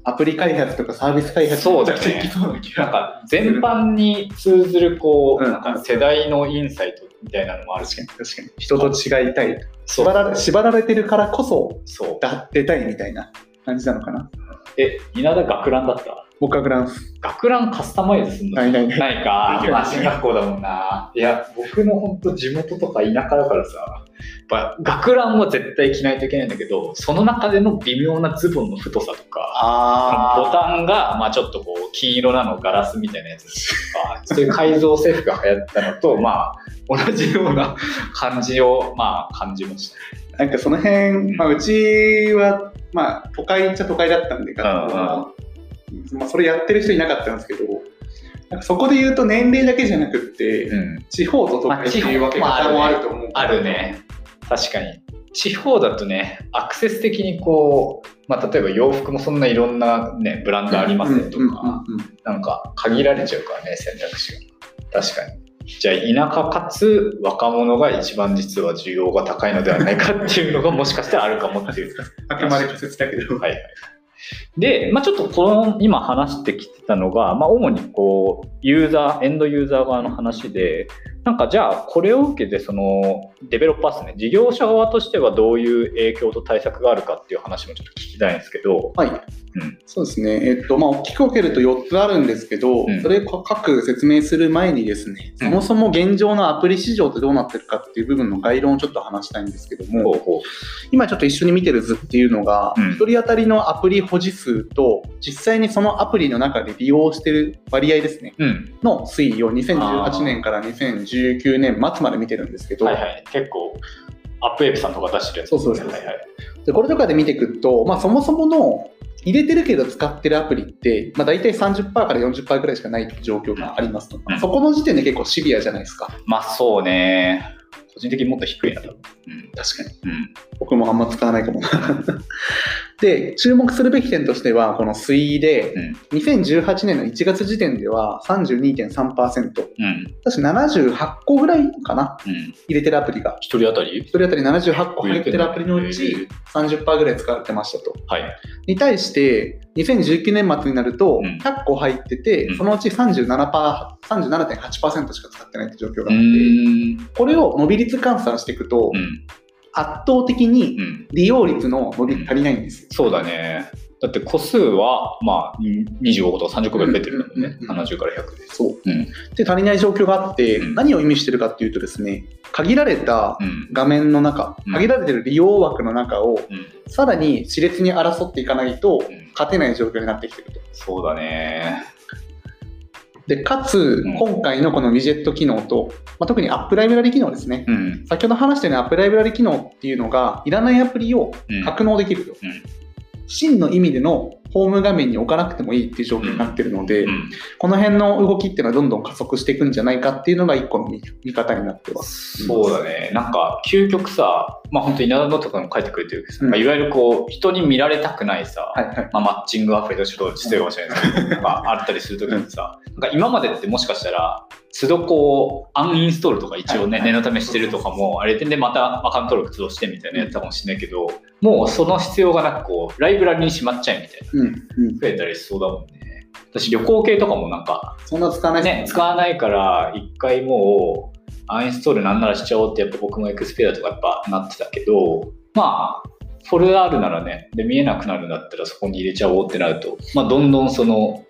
[SPEAKER 3] アプリ開発とかサービス開発
[SPEAKER 2] そうだね。
[SPEAKER 3] な気が
[SPEAKER 2] なんか全般に通ずるこう、
[SPEAKER 3] うん。
[SPEAKER 2] なんか世代のインサイトみたいなのもあるし
[SPEAKER 3] 確かに確かに。人と違いたい縛られ縛られてるからこそ
[SPEAKER 2] そう。
[SPEAKER 3] だってたいみたいな感じなのかな。
[SPEAKER 2] え稲田学ランだった？
[SPEAKER 3] 僕はグランス。
[SPEAKER 2] 学ランカスタマイズするの？
[SPEAKER 3] ないないない。
[SPEAKER 2] ないか、まあ進学校だもんな。いや、僕の本当地元とか田舎だからさ、ぱ学ランは絶対着ないといけないんだけど、その中での微妙なズボンの太さとか、ボ
[SPEAKER 3] あ
[SPEAKER 2] タンが、まあちょっとこう、金色なのガラスみたいなやつとか、そういう改造制服が流行ったのと、まあ、同じような感じを、まあ感じました。
[SPEAKER 3] なんかその辺、まあ、うちは、まあ、都会っちゃ都会だったんで、学校はまあ、それやってる人いなかったんですけど、そこで言うと年齢だけじゃなくって、
[SPEAKER 2] うん。
[SPEAKER 3] 地方と都会っていう分け方もあると思う
[SPEAKER 2] あるね。確かに。地方だとね、アクセス的にこう、まあ、例えば洋服もそんないろんなね、ブランドありませんとか、なんか限られちゃうからね、選択肢が。確かに。じゃあ、田舎かつ若者が一番実は需要が高いのではないかっていうのがもしかしたらあるかもっていう。
[SPEAKER 3] あくまで仮説だけど。
[SPEAKER 2] はいはい。で、まあ、ちょっとこの今話してきてたのが、まあ、主にこうユーザー、エンドユーザー側の話で、なんかじゃあこれを受けてそのデベロッパーですね、事業者側としてはどういう影響と対策があるかっていう話もちょっと聞きたいんですけど、
[SPEAKER 3] はい。
[SPEAKER 2] うん
[SPEAKER 3] そうですね。えっと、まあ、大きく分けると4つあるんですけど、
[SPEAKER 2] うん
[SPEAKER 3] それを各説明する前にですね、
[SPEAKER 2] うん
[SPEAKER 3] そもそも現状のアプリ市場ってどうなってるかっていう部分の概論をちょっと話したいんですけども、今ちょっと一緒に見てる図っていうのが、
[SPEAKER 2] うん
[SPEAKER 3] 1人当たりのアプリ保持数と、実際にそのアプリの中で利用してる割合ですね、
[SPEAKER 2] う。うん。
[SPEAKER 3] の推移を
[SPEAKER 2] あ
[SPEAKER 3] 2018
[SPEAKER 2] ー
[SPEAKER 3] 年から2019年末まで見てるんですけど、
[SPEAKER 2] はいはい。結構、アップエピさんとか出してるやつ
[SPEAKER 3] そうそうそう
[SPEAKER 2] はいはい。
[SPEAKER 3] でこれとかで見ていくと、まあ、そもそもの入れてるけど使ってるアプリって、まあ、大体30%から40%ぐらいしかない状況がありますと、
[SPEAKER 2] うん。
[SPEAKER 3] そこの時点で結構シビアじゃないですか。
[SPEAKER 2] まあそうね。個人的にもっと低いな、多分。うん。
[SPEAKER 3] 確かに
[SPEAKER 2] うん。
[SPEAKER 3] 僕もあんま使わないかもな で注目するべき点としてはこの推移で
[SPEAKER 2] うん。
[SPEAKER 3] 2018年の1月時点では32.3%確か
[SPEAKER 2] うん。
[SPEAKER 3] 78個ぐらいかな
[SPEAKER 2] うん。
[SPEAKER 3] 入れてるアプリが
[SPEAKER 2] 一人当たり
[SPEAKER 3] ？1人当たり78個入ってるアプリのう
[SPEAKER 2] へ
[SPEAKER 3] ち30%ぐらい使われてましたと
[SPEAKER 2] はい。
[SPEAKER 3] に対して、2019年末になると
[SPEAKER 2] うん
[SPEAKER 3] 100個入ってて、
[SPEAKER 2] うん
[SPEAKER 3] そのうち37%、37.8%しか使ってないって状況
[SPEAKER 2] う
[SPEAKER 3] があって。これを伸び率換算していくと、
[SPEAKER 2] うん。
[SPEAKER 3] 圧倒的に
[SPEAKER 2] うん。
[SPEAKER 3] 利用率の伸び足りないんですよ。
[SPEAKER 2] そうだね。だって個数は、まあ、25個とか30個ぐらい増えてるんだもんね。
[SPEAKER 3] うんうんうん
[SPEAKER 2] 70から100で。
[SPEAKER 3] そう。
[SPEAKER 2] うん。
[SPEAKER 3] で、足りない状況があって、
[SPEAKER 2] うん
[SPEAKER 3] 何を意味してるかっていうとですね、限られた
[SPEAKER 2] うん。
[SPEAKER 3] 画面の中、
[SPEAKER 2] うん
[SPEAKER 3] 限られてる利用枠の中を、
[SPEAKER 2] うん。
[SPEAKER 3] さらに熾烈に争っていかないと
[SPEAKER 2] うん、
[SPEAKER 3] 勝てない状況になってきてると。
[SPEAKER 2] そうだね。
[SPEAKER 3] で、かつ
[SPEAKER 2] うん、
[SPEAKER 3] 今回のこのウィジェット機能と、まあ、特にアップライブラリ機能ですね。
[SPEAKER 2] うん。
[SPEAKER 3] 先ほど話したようにアップライブラリ機能っていうのがいらないアプリを
[SPEAKER 2] うん
[SPEAKER 3] 格納できると、
[SPEAKER 2] うん。
[SPEAKER 3] 真の意味でのホーム画面に置かなくてもいいっていう状況になってるので、
[SPEAKER 2] うん。
[SPEAKER 3] この辺の動きっていうのはどんどん加速していくんじゃないかっていうのが一個の見見方になってます。
[SPEAKER 2] そうだね。なんか、究極さ、まあ本当稲田のとかも書いてくれてるけどさ、
[SPEAKER 3] うん
[SPEAKER 2] まあいわゆるこう、人に見られたくないさ、
[SPEAKER 3] はいはい。
[SPEAKER 2] まあ、マッチングアプリとちょっと失礼かもしれないですけど、なんかあったりするときにさ、なんか今までってもしかしたら、都度こう、アンインストールとか一応ね、
[SPEAKER 3] はい。
[SPEAKER 2] 念のためしてるとかも、あれでね、またアカウント登録都度してみたいなやつかもしれないけど、もうその必要がなくこう、ライブラリにしまっちゃえみたいな、増えたりしそうだもんね。私旅行系とかもなんか、
[SPEAKER 3] そんな使わない
[SPEAKER 2] ね、使わないから、一回もう、アンインストールなんならしちゃおうって、やっぱ僕もエクスペリアとかやっぱなってたけど、まあ、フォルダあるならね、で、見えなくなるんだったらそこに入れちゃおうってなると、まあ、どんどんその、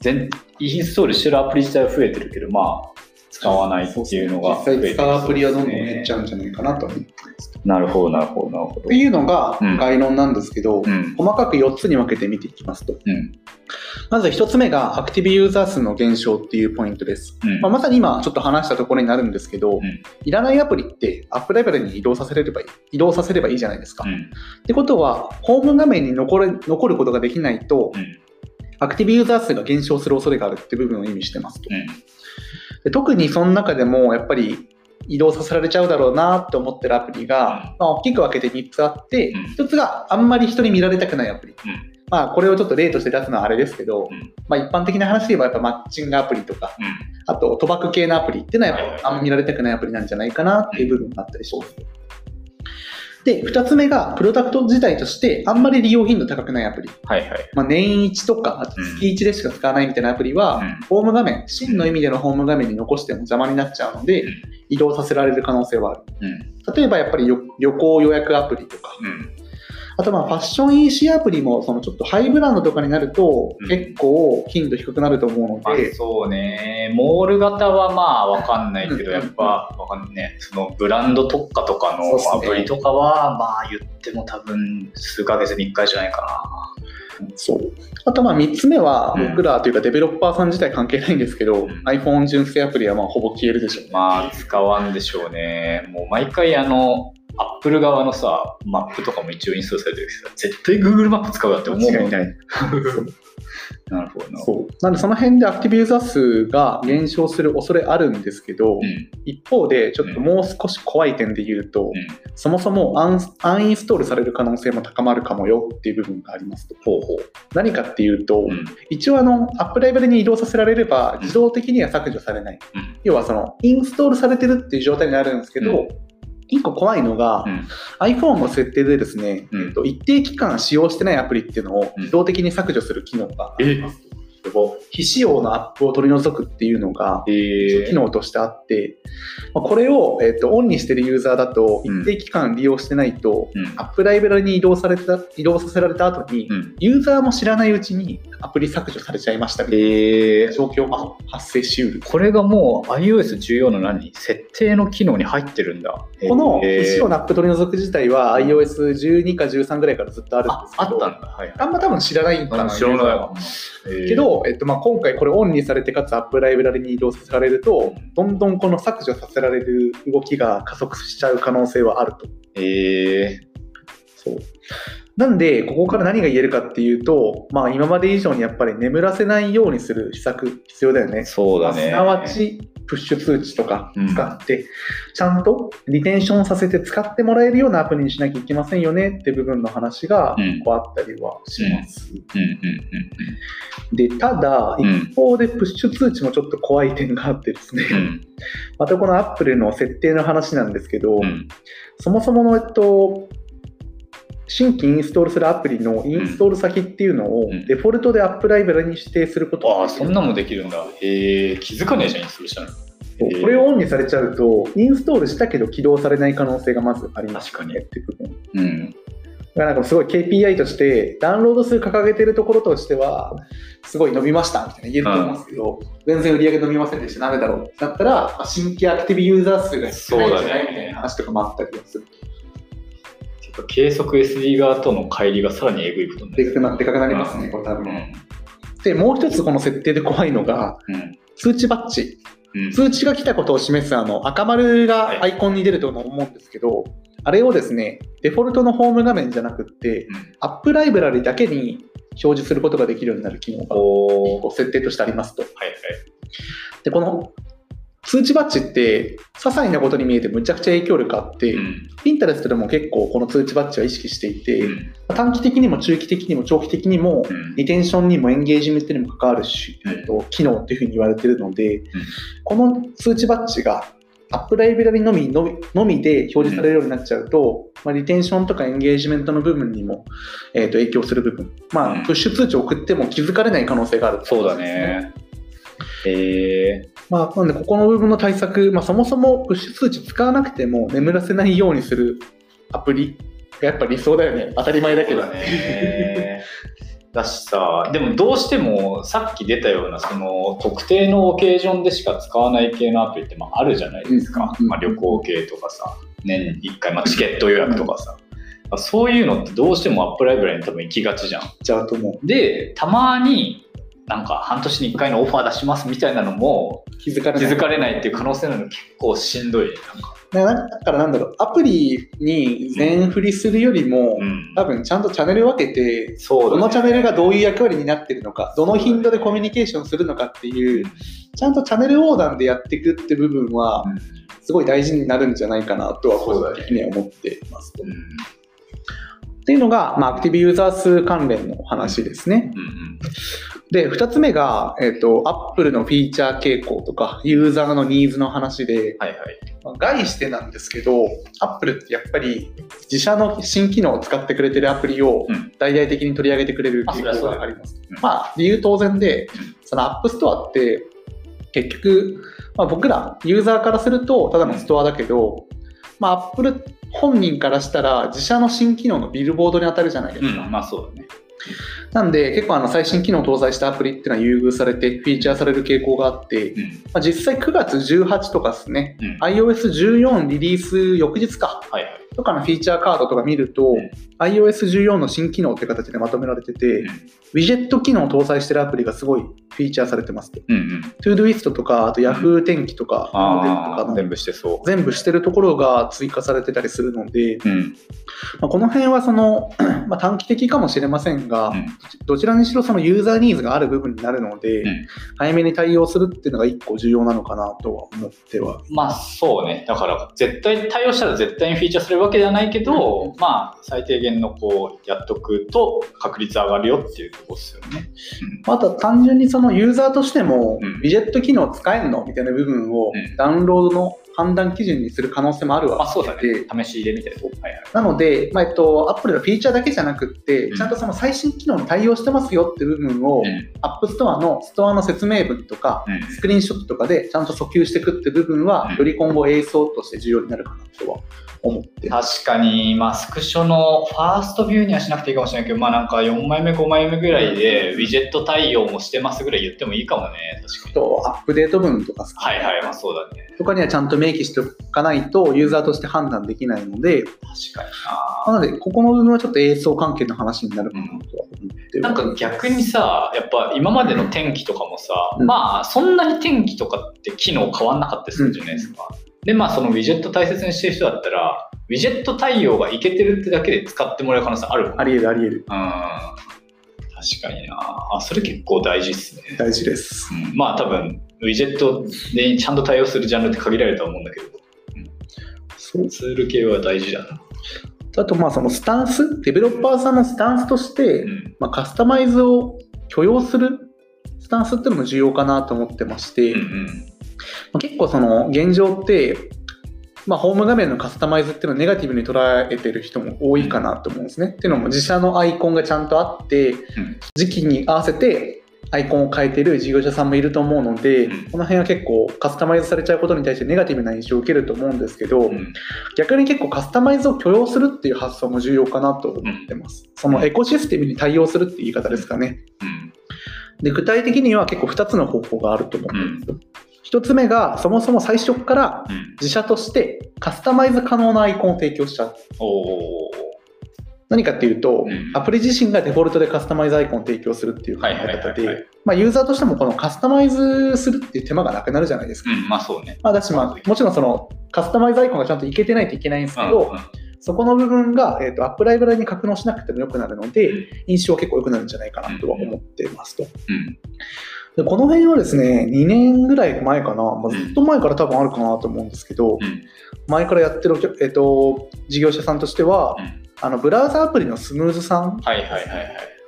[SPEAKER 2] 全、インストールしてるアプリ自体は増えてるけど、まあ、使わないっていうのが増えて
[SPEAKER 3] 実際使うアプリはどんどん減っち
[SPEAKER 2] ゃ
[SPEAKER 3] ゃうんじゃないかなと思ってます。
[SPEAKER 2] う。なるほど、なるほど、なるほど
[SPEAKER 3] って。いうのが
[SPEAKER 2] うん
[SPEAKER 3] 概論なんですけど、
[SPEAKER 2] うん。
[SPEAKER 3] 細かく4つに分けて見ていきますと。
[SPEAKER 2] うん。
[SPEAKER 3] まず1つ目がアクティブユーザー数の減少っていうポイントです。
[SPEAKER 2] うん。
[SPEAKER 3] まあ、まさに今ちょっと話したところになるんですけど、
[SPEAKER 2] うん
[SPEAKER 3] いらないアプリってアップレベルに移動させればいい移動させればいいじゃないですか。
[SPEAKER 2] うん。
[SPEAKER 3] ってことはホーム画面に残れ残ることができないと
[SPEAKER 2] うん。
[SPEAKER 3] アクティブユーザー数が減少する恐れがあるっていう部分を意味してますと。
[SPEAKER 2] うん。
[SPEAKER 3] で特にその中でもやっぱり移動させられちゃうだろうなって思ってるアプリが、まあ、大きく分けて3つあって、
[SPEAKER 2] うん
[SPEAKER 3] 1つがあんまり人に見られたくないアプリ。
[SPEAKER 2] うん。
[SPEAKER 3] まあ、これをちょっと例として出すのはあれですけど、
[SPEAKER 2] うん
[SPEAKER 3] まあ、一般的な話で言えばやっぱマッチングアプリとか、
[SPEAKER 2] うん。
[SPEAKER 3] あと賭博系のアプリっていうのはやっぱあんま見られたくないアプリなんじゃないかなっていう部分があったりします。で、2つ目がプロダクト自体としてあんまり利用頻度高くないアプリ。
[SPEAKER 2] はいはい。
[SPEAKER 3] まあ、年1とか月1でしか使わないみたいなアプリは、
[SPEAKER 2] うん
[SPEAKER 3] ホーム画面、真の意味でのホーム画面に残しても邪魔になっちゃうので、
[SPEAKER 2] うん
[SPEAKER 3] 移動させられる可能性はある。
[SPEAKER 2] うん。
[SPEAKER 3] 例えばやっぱりよ旅行予約アプリとか、
[SPEAKER 2] うん。
[SPEAKER 3] あとまあファッション EC アプリもそのちょっとハイブランドとかになると
[SPEAKER 2] うん
[SPEAKER 3] 結構頻度低くなると思うの
[SPEAKER 2] まあ
[SPEAKER 3] で、
[SPEAKER 2] そうね、モール型はまあわかんないけど、
[SPEAKER 3] うん
[SPEAKER 2] やっぱわかんね、そのブランド特化とかのアプリとかは、まあ言っても多分数ヶ月に1回じゃないか
[SPEAKER 3] そう。あとまあ3つ目は
[SPEAKER 2] うん
[SPEAKER 3] 僕らというかデベロッパーさん自体関係ないんですけど、
[SPEAKER 2] うん
[SPEAKER 3] iPhone 純正アプリはまあほぼ消えるでしょうね。
[SPEAKER 2] な。まあ使わんでしょうね。もう毎回あの、アップル側のさ、マップとかも一応インストールされてるけどさ、絶対 Google マップ使うなって思うもん
[SPEAKER 3] 間違いない。
[SPEAKER 2] なるほどな。
[SPEAKER 3] そう。なんでその辺でアクティブユーザー数が減少する恐れあるんですけど、
[SPEAKER 2] うん。
[SPEAKER 3] 一方でちょっともう少し怖い点で言うと、
[SPEAKER 2] うん。
[SPEAKER 3] そもそもアンアンインストールされる可能性も高まるかもよっていう部分がありますと。
[SPEAKER 2] ほう。
[SPEAKER 3] 何かっていうと、
[SPEAKER 2] うん。
[SPEAKER 3] 一応あの、アップライブラリに移動させられれば
[SPEAKER 2] ん
[SPEAKER 3] 自動的には削除されない。
[SPEAKER 2] うん
[SPEAKER 3] 要はその、インストールされてるっていう状態になるんですけど、
[SPEAKER 2] うん
[SPEAKER 3] 一個怖いのが、
[SPEAKER 2] うん。
[SPEAKER 3] iPhone の設定でですね、
[SPEAKER 2] うん。
[SPEAKER 3] えっと、一定期間使用してないアプリっていうのを
[SPEAKER 2] うん。
[SPEAKER 3] 自動的に削除する機能があります。非使用のアップを取り除くっていうのが、
[SPEAKER 2] え
[SPEAKER 3] 機能としてあって、まあこれを、えっとオンにしてるユーザーだと、
[SPEAKER 2] うん
[SPEAKER 3] 一定期間利用してないと、
[SPEAKER 2] うん。
[SPEAKER 3] アップライブラリに移動された移動させられた後に、
[SPEAKER 2] うん。
[SPEAKER 3] ユーザーも知らないうちにアプリ削除されちゃいましたみたい
[SPEAKER 2] え
[SPEAKER 3] な状況が発生しうる。
[SPEAKER 2] これがもう iOS14 の何？設定の機能に入ってるんだ。
[SPEAKER 3] この
[SPEAKER 2] えー
[SPEAKER 3] 非使用のアップ取り除く自体は iOS12 か13ぐらいからずっとあるん
[SPEAKER 2] あ
[SPEAKER 3] ですけど、
[SPEAKER 2] あったんだ。はい。
[SPEAKER 3] あんま多分知らないんかな、
[SPEAKER 2] 知らない。
[SPEAKER 3] けど、えっと、まあ今回これオンにされてかつアップライブラリに移動させられると、どんどんこの削除させられる動きが加速しちゃう可能性はあると。
[SPEAKER 2] え
[SPEAKER 3] そうなんで、ここから何が言えるかっていうと、まあ今まで以上にやっぱり眠らせないようにする施策必要だよね
[SPEAKER 2] ー、。そうだね。
[SPEAKER 3] すなわち、プッシュ通知とか
[SPEAKER 2] うん。
[SPEAKER 3] 使って、ちゃんとリテンションさせて使ってもらえるようなアプリにしなきゃいけませんよねって部分の話が
[SPEAKER 2] うん。
[SPEAKER 3] こうあったりはします。で、ただ、
[SPEAKER 2] うん。
[SPEAKER 3] 一方でプッシュ通知もちょっと怖い点があってですね。またこのアップルの設定の話なんですけど、
[SPEAKER 2] うん。
[SPEAKER 3] そもそもの、えっと、新規インストールするアプリのインストール先っていうのを
[SPEAKER 2] うん。
[SPEAKER 3] デフォルトでアップライブラリに指定すること。が
[SPEAKER 2] ああ、そんなもんできるんだ。へえ、気づかねえじゃん、それしたら。
[SPEAKER 3] これをオンにされちゃうと、インストールしたけど起動されない可能性がまずあります。
[SPEAKER 2] 確かに。
[SPEAKER 3] ねっていう部分。
[SPEAKER 2] うん。
[SPEAKER 3] だからなんかすごい KPI として、ダウンロード数掲げてるところとしては、すごい伸びましたみたいな言えると思うんですけど、全然売り上げ伸びませんでした、なんでだろう。ってなったら、まあ新規アクティブユーザー数が少ないんじゃない？みたいな話とかもあったりはする。
[SPEAKER 2] 計測 SD 側との乖離がさらにえぐいことになる。
[SPEAKER 3] でかくなでかくなりますね、これ多分。
[SPEAKER 2] うん。
[SPEAKER 3] で、もう一つこの設定で怖いのが、
[SPEAKER 2] うん。
[SPEAKER 3] 通知バッジ。
[SPEAKER 2] うん。
[SPEAKER 3] 通知が来たことを示すあの赤丸がアイコンに出ると思うんですけど、あれをですね、デフォルトのホーム画面じゃなくって、
[SPEAKER 2] うん
[SPEAKER 3] アップライブラリだけに表示することができるようになる機能が設定としてありますと。
[SPEAKER 2] はいはい。
[SPEAKER 3] で、この通知バッジって、些細なことに見えてむちゃくちゃ影響力あって、
[SPEAKER 2] うん。
[SPEAKER 3] ピンタレストでも結構この通知バッジは意識していて、
[SPEAKER 2] うん。
[SPEAKER 3] 短期的にも中期的にも長期的にも、
[SPEAKER 2] うん
[SPEAKER 3] リテンションにもエンゲージメントにも関わるし、
[SPEAKER 2] うん
[SPEAKER 3] えっと機能っていうふうに言われているので、この通知バッジがアップライブラリのみのみのみで表示されるようになっちゃうと、まあ、リテンションとかエンゲージメントの部分にも、えー、と影響する部分、ま
[SPEAKER 2] うん
[SPEAKER 3] あ、プッシュ通知を送っても気づかれない可能性がある、
[SPEAKER 2] そうだ。ね。へえ
[SPEAKER 3] まあ、なので、ここの部分の対策、まあ、そもそもプッシュ通知使わなくても眠らせないようにするアプリがやっぱ理想だよね。当たり前だけど
[SPEAKER 2] ね。だしさ、でもどうしてもさっき出たようなその特定のオケージョンでしか使わない系のアプリってまああるじゃないですか。
[SPEAKER 3] うん
[SPEAKER 2] まあ、旅行系とかさ、年に1回、まあ、チケット予約とかさ。そういうのってどうしてもアップライブラリに多分行きがちじゃん。
[SPEAKER 3] ちゃうと思う。
[SPEAKER 2] で、たまになんか半年に1回のオファー出しますみたいなのも
[SPEAKER 3] 気づかれない。
[SPEAKER 2] 気づかれないっていう可能性なの結構しんどい。なんか
[SPEAKER 3] だからなんだろう、アプリに全振りするよりも、
[SPEAKER 2] うん
[SPEAKER 3] 多分ちゃんとチャンネル分けて、
[SPEAKER 2] そね
[SPEAKER 3] どのチャンネルがどういう役割になってるのか、どの頻度でコミュニケーションするのかっていう、ちゃんとチャンネル横断でやっていくって部分は、すごい大事になるんじゃないかなとは個人的には思っていますと。
[SPEAKER 2] うん
[SPEAKER 3] っていうのが、まあ、アクティブユーザー数関連の話ですね。
[SPEAKER 2] うんうん
[SPEAKER 3] で、二つ目が、えっ、と、アップルのフィーチャー傾向とか、ユーザーのニーズの話で、
[SPEAKER 2] はいはい。
[SPEAKER 3] まあ概してなんですけど、アップルってやっぱり自社の新機能を使ってくれてるアプリを
[SPEAKER 2] うん
[SPEAKER 3] 大々的に取り上げてくれる傾向があります
[SPEAKER 2] うん。
[SPEAKER 3] まあ理由当然で、そのアップストアって結局、まあ、僕らユーザーからするとただのストアだけど、まあアップル本人からしたら自社の新機能のビルボードに当たるじゃないですか。
[SPEAKER 2] うん、まあそうだね。
[SPEAKER 3] なんで結構あの最新機能を搭載したアプリっていうのは優遇されてフィーチャーされる傾向があって、
[SPEAKER 2] うん。
[SPEAKER 3] まあ、実際9月18とかですね、
[SPEAKER 2] うん。
[SPEAKER 3] iOS14 リリース翌日か
[SPEAKER 2] はいはい。
[SPEAKER 3] とかのフィーチャーカードとか見ると、
[SPEAKER 2] うん
[SPEAKER 3] iOS14 の新機能って形でまとめられてて、
[SPEAKER 2] うん
[SPEAKER 3] ウィジェット機能を搭載してるアプリがすごいフィーチャーされてますと。
[SPEAKER 2] うんうん。
[SPEAKER 3] ToDoist とか、あと Yahoo 天気とか、モデルと
[SPEAKER 2] ああ、
[SPEAKER 3] かの
[SPEAKER 2] 全部してそ
[SPEAKER 3] 全部してるところが追加されてたりするので、
[SPEAKER 2] う。うん。
[SPEAKER 3] まあ、この辺はその、まあ、短期的かもしれませんが、
[SPEAKER 2] うん
[SPEAKER 3] どちらにしろそのユーザーニーズがある部分になるので、
[SPEAKER 2] うん
[SPEAKER 3] 早めに対応するっていうのが一個重要なのかなとは思っては
[SPEAKER 2] まあそうね。だから絶対対応したら絶対にフィーチャーするわけではないけど、まあ最低限のこうやっとくと確率上がるよっていうところですよね。
[SPEAKER 3] あとは単純にそのユーザーとしても、
[SPEAKER 2] うん
[SPEAKER 3] ウィジェット機能使えるのみたいな部分を
[SPEAKER 2] うん
[SPEAKER 3] ダウンロードの判断基準にする可能性もある
[SPEAKER 2] まあ
[SPEAKER 3] わ
[SPEAKER 2] そうだ
[SPEAKER 3] けで、
[SPEAKER 2] ね。試し入れみたいな。はいはい。
[SPEAKER 3] なので、まあえっと、Apple のフィーチャーだけじゃなくって、
[SPEAKER 2] うん
[SPEAKER 3] ちゃんとその最新機能に対応してますよって部分を、
[SPEAKER 2] うん。
[SPEAKER 3] App Store のストアの説明文とか、
[SPEAKER 2] うん
[SPEAKER 3] スクリーンショットとかでちゃんと訴求していくって部分は、
[SPEAKER 2] うん
[SPEAKER 3] より今後、映像として重要になるかなとは思って。
[SPEAKER 2] 確かに、まあ、スクショのファーストビューにはしなくていいかもしれないけど、まあなんか4枚目、5枚目ぐらいで、ウィジェット対応もしてますぐらい言ってもいいかもね、確かに。
[SPEAKER 3] とアップデート文とかですか
[SPEAKER 2] はいはい、まあそうだね。
[SPEAKER 3] とかにはちゃんと明記しておかないと、ユーザーとして判断できないので、
[SPEAKER 2] 確かにな。
[SPEAKER 3] なので、ここの部分はちょっと映像関係の話になるかなとは思って
[SPEAKER 2] なんか逆にさ、やっぱ今までの天気とかもさ、
[SPEAKER 3] うん
[SPEAKER 2] まあそんなに天気とかって機能変わんなかったりするじゃないですか。で、まあそのウィジェット大切にしてる人だったら、ウィジェット対応がいけてるってだけで使ってもらえる可能性ある
[SPEAKER 3] あり得るあり得る。
[SPEAKER 2] うん。確かにな。あ、それ結構大事っすね。
[SPEAKER 3] 大事です。
[SPEAKER 2] うん、まあ多分、ウィジェットでちゃんと対応するジャンルって限られるとは思うんだけど、
[SPEAKER 3] そう
[SPEAKER 2] ツール系は大事だな。
[SPEAKER 3] あと、まあ、そのスタンス、デベロッパーさんのスタンスとして、
[SPEAKER 2] うん。
[SPEAKER 3] まあ、カスタマイズを許容するスタンスっていうのも重要かなと思ってまして、
[SPEAKER 2] うんうん。
[SPEAKER 3] まあ結構その現状って、まあ、ホーム画面のカスタマイズっていうのをネガティブに捉えてる人も多いかなと思うんですね。っていうのも自社のアイコンがちゃんとあって、時期に合わせてアイコンを変えてる事業者さんもいると思うので、
[SPEAKER 2] うん
[SPEAKER 3] この辺は結構カスタマイズされちゃうことに対してネガティブな印象を受けると思うんですけど、
[SPEAKER 2] うん
[SPEAKER 3] 逆に結構カスタマイズを許容するっていう発想も重要かなと思ってます。そのエコシステムに対応するっていう言い方ですかね。
[SPEAKER 2] うん
[SPEAKER 3] で具体的には結構2つの方法があると思うんですよ。1つ目がそもそも最初から
[SPEAKER 2] うん。
[SPEAKER 3] 自社としてカスタマイズ可能なアイコンを提供しちゃう。何かっていうと、
[SPEAKER 2] うん
[SPEAKER 3] アプリ自身がデフォルトでカスタマイズアイコンを提供するっていう考え方で、まあユーザーとしてもこのカスタマイズするっていう手間がなくなるじゃないですか。
[SPEAKER 2] うん、まあそうね。
[SPEAKER 3] まあだしまあもちろんそのカスタマイズアイコンがちゃんといけてないといけないんですけど、
[SPEAKER 2] うんうん
[SPEAKER 3] そこの部分が、えー、とアップライブラリに格納しなくてもよくなるので、
[SPEAKER 2] うん
[SPEAKER 3] 印象は結構良くなるんじゃないかなとは思ってますと。
[SPEAKER 2] うん
[SPEAKER 3] でこの辺はですね、2年ぐらい前かな、まあ、ずっと前から多分あるかなと思うんですけど、
[SPEAKER 2] うん。
[SPEAKER 3] 前からやってるえっと事業者さんとしては、
[SPEAKER 2] うん。
[SPEAKER 3] あのブラウザアプリのスムーズさん。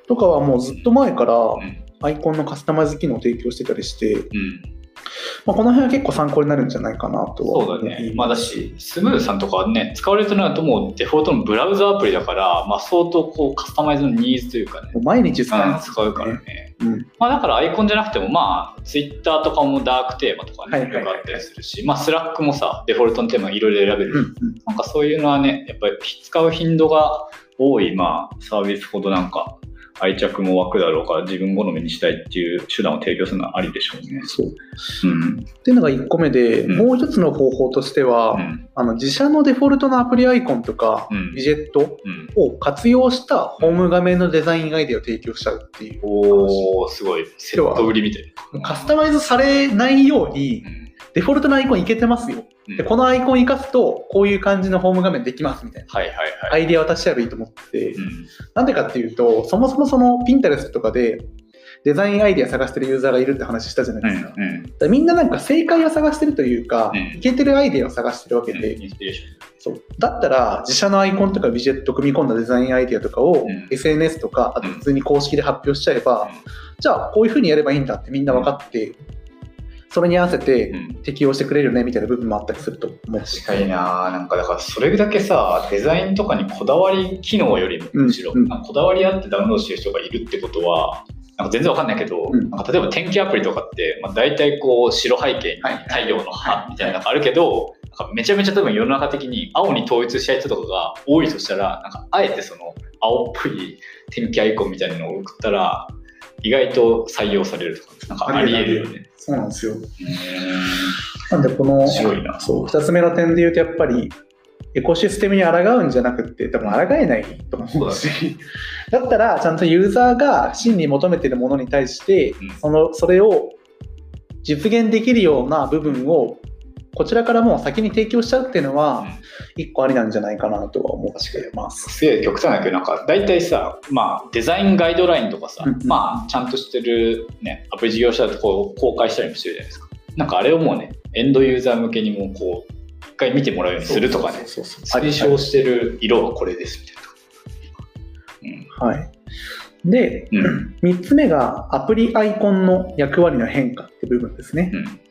[SPEAKER 3] とかはもうずっと前から
[SPEAKER 2] うん。
[SPEAKER 3] アイコンのカスタマイズ機能を提供してたりして、
[SPEAKER 2] うん
[SPEAKER 3] まあ、この辺は結構参考になるんじゃないかなとは
[SPEAKER 2] そうだね。まあだし、スムーズさんとかはね、使われてるのはともうデフォルトのブラウザアプリだから、まあ相当こうカスタマイズのニーズというかね、
[SPEAKER 3] 毎日使い
[SPEAKER 2] うん
[SPEAKER 3] ます、
[SPEAKER 2] 使うからね。
[SPEAKER 3] うん
[SPEAKER 2] まあだからアイコンじゃなくても、まあツイッターとかもダークテーマとかね、
[SPEAKER 3] はいいはいはい
[SPEAKER 2] ろいろあったりするし、まあスラックもさ、デフォルトのテーマいろいろ選べる。
[SPEAKER 3] うんうん
[SPEAKER 2] なんかそういうのはね、やっぱり使う頻度が多い、まあサービスほどなんか愛着も湧くだろうから自分好みにしたいっていう手段を提供するのはありでしょうね。
[SPEAKER 3] そう。
[SPEAKER 2] うん。
[SPEAKER 3] っていうのが1個目で、
[SPEAKER 2] うん
[SPEAKER 3] もう一つの方法としては、
[SPEAKER 2] うん。
[SPEAKER 3] あの自社のデフォルトのアプリアイコンとか、
[SPEAKER 2] うん
[SPEAKER 3] ウィジェット
[SPEAKER 2] うん。
[SPEAKER 3] を活用したホーム画面のデザインアイデアを提供しちゃうっていう。
[SPEAKER 2] おー、すごい。セット売りみたいな。
[SPEAKER 3] カスタマイズされないように
[SPEAKER 2] う、ん
[SPEAKER 3] デフォルトのアイコンいけてますよ。
[SPEAKER 2] うん
[SPEAKER 3] でこのアイコン活かすと、こういう感じのホーム画面できますみたいな。
[SPEAKER 2] はいはい
[SPEAKER 3] ア
[SPEAKER 2] はい。
[SPEAKER 3] イデアを渡しちゃえばいいと思ってて、
[SPEAKER 2] うん。
[SPEAKER 3] なんでかっていうと、そもそもその Pinterest とかでデザインアイデア探してるユーザーがいるって話したじゃないですか。
[SPEAKER 2] うん。うん。
[SPEAKER 3] だからみんななんか正解を探してるというか、
[SPEAKER 2] うん
[SPEAKER 3] いけてるアイデアを探してるわけで、
[SPEAKER 2] インスピレーション。
[SPEAKER 3] そうだったら自社のアイコンとかウィジェット組み込んだデザインアイデアとかを
[SPEAKER 2] うん
[SPEAKER 3] SNS とかあと普通に公式で発表しちゃえば、じゃあこういうふうにやればいいんだってみんな分かって、それに合わせて
[SPEAKER 2] うん。
[SPEAKER 3] 適用してくれるよねみたいな部分もあったりすると思う。
[SPEAKER 2] 確かにな。なんかだからそれだけさデザインとかにこだわり機能よりもむしろ、
[SPEAKER 3] うん。うん
[SPEAKER 2] こだわりあってダウンロードしてる人がいるってことはなんか全然わかんないけど、
[SPEAKER 3] うん。
[SPEAKER 2] なんか例えば天気アプリとかって、まあ、大体こう白背景に
[SPEAKER 3] はい
[SPEAKER 2] 太陽の葉みたいなのがあるけど、なんかめちゃめちゃ多分世の中的に青に統一したい人とかが多いとしたらなんかあえてその青っぽい天気アイコンみたいなのを送ったら意外と採用されるとかなんかありえる。よね。
[SPEAKER 3] そうなんですよ。なんでこの。そう2つ目の点で言うとやっぱりエコシステムに抗うんじゃなくって多分抗えないと思うしだったらちゃんとユーザーが真に求めてるものに対して
[SPEAKER 2] うん。
[SPEAKER 3] そのそれを実現できるような部分をこちらからもう先に提供しちゃうっていうのは一個ありなんじゃないかなとは思ってます。
[SPEAKER 2] すげえ極端だけどなんか大体さ、まあ、デザインガイドラインとかさ、
[SPEAKER 3] うんうん。
[SPEAKER 2] まあ、ちゃんとしてる、ね、アプリ事業者だとこう公開したりもしてるじゃないですか。なんかあれをもうねエンドユーザー向けにもこう一回見てもらうようにするとかね推奨してる色はこれですみたいな、
[SPEAKER 3] はい。で、
[SPEAKER 2] うん。うん
[SPEAKER 3] 3つ目がアプリアイコンの役割の変化って部分ですね。
[SPEAKER 2] うん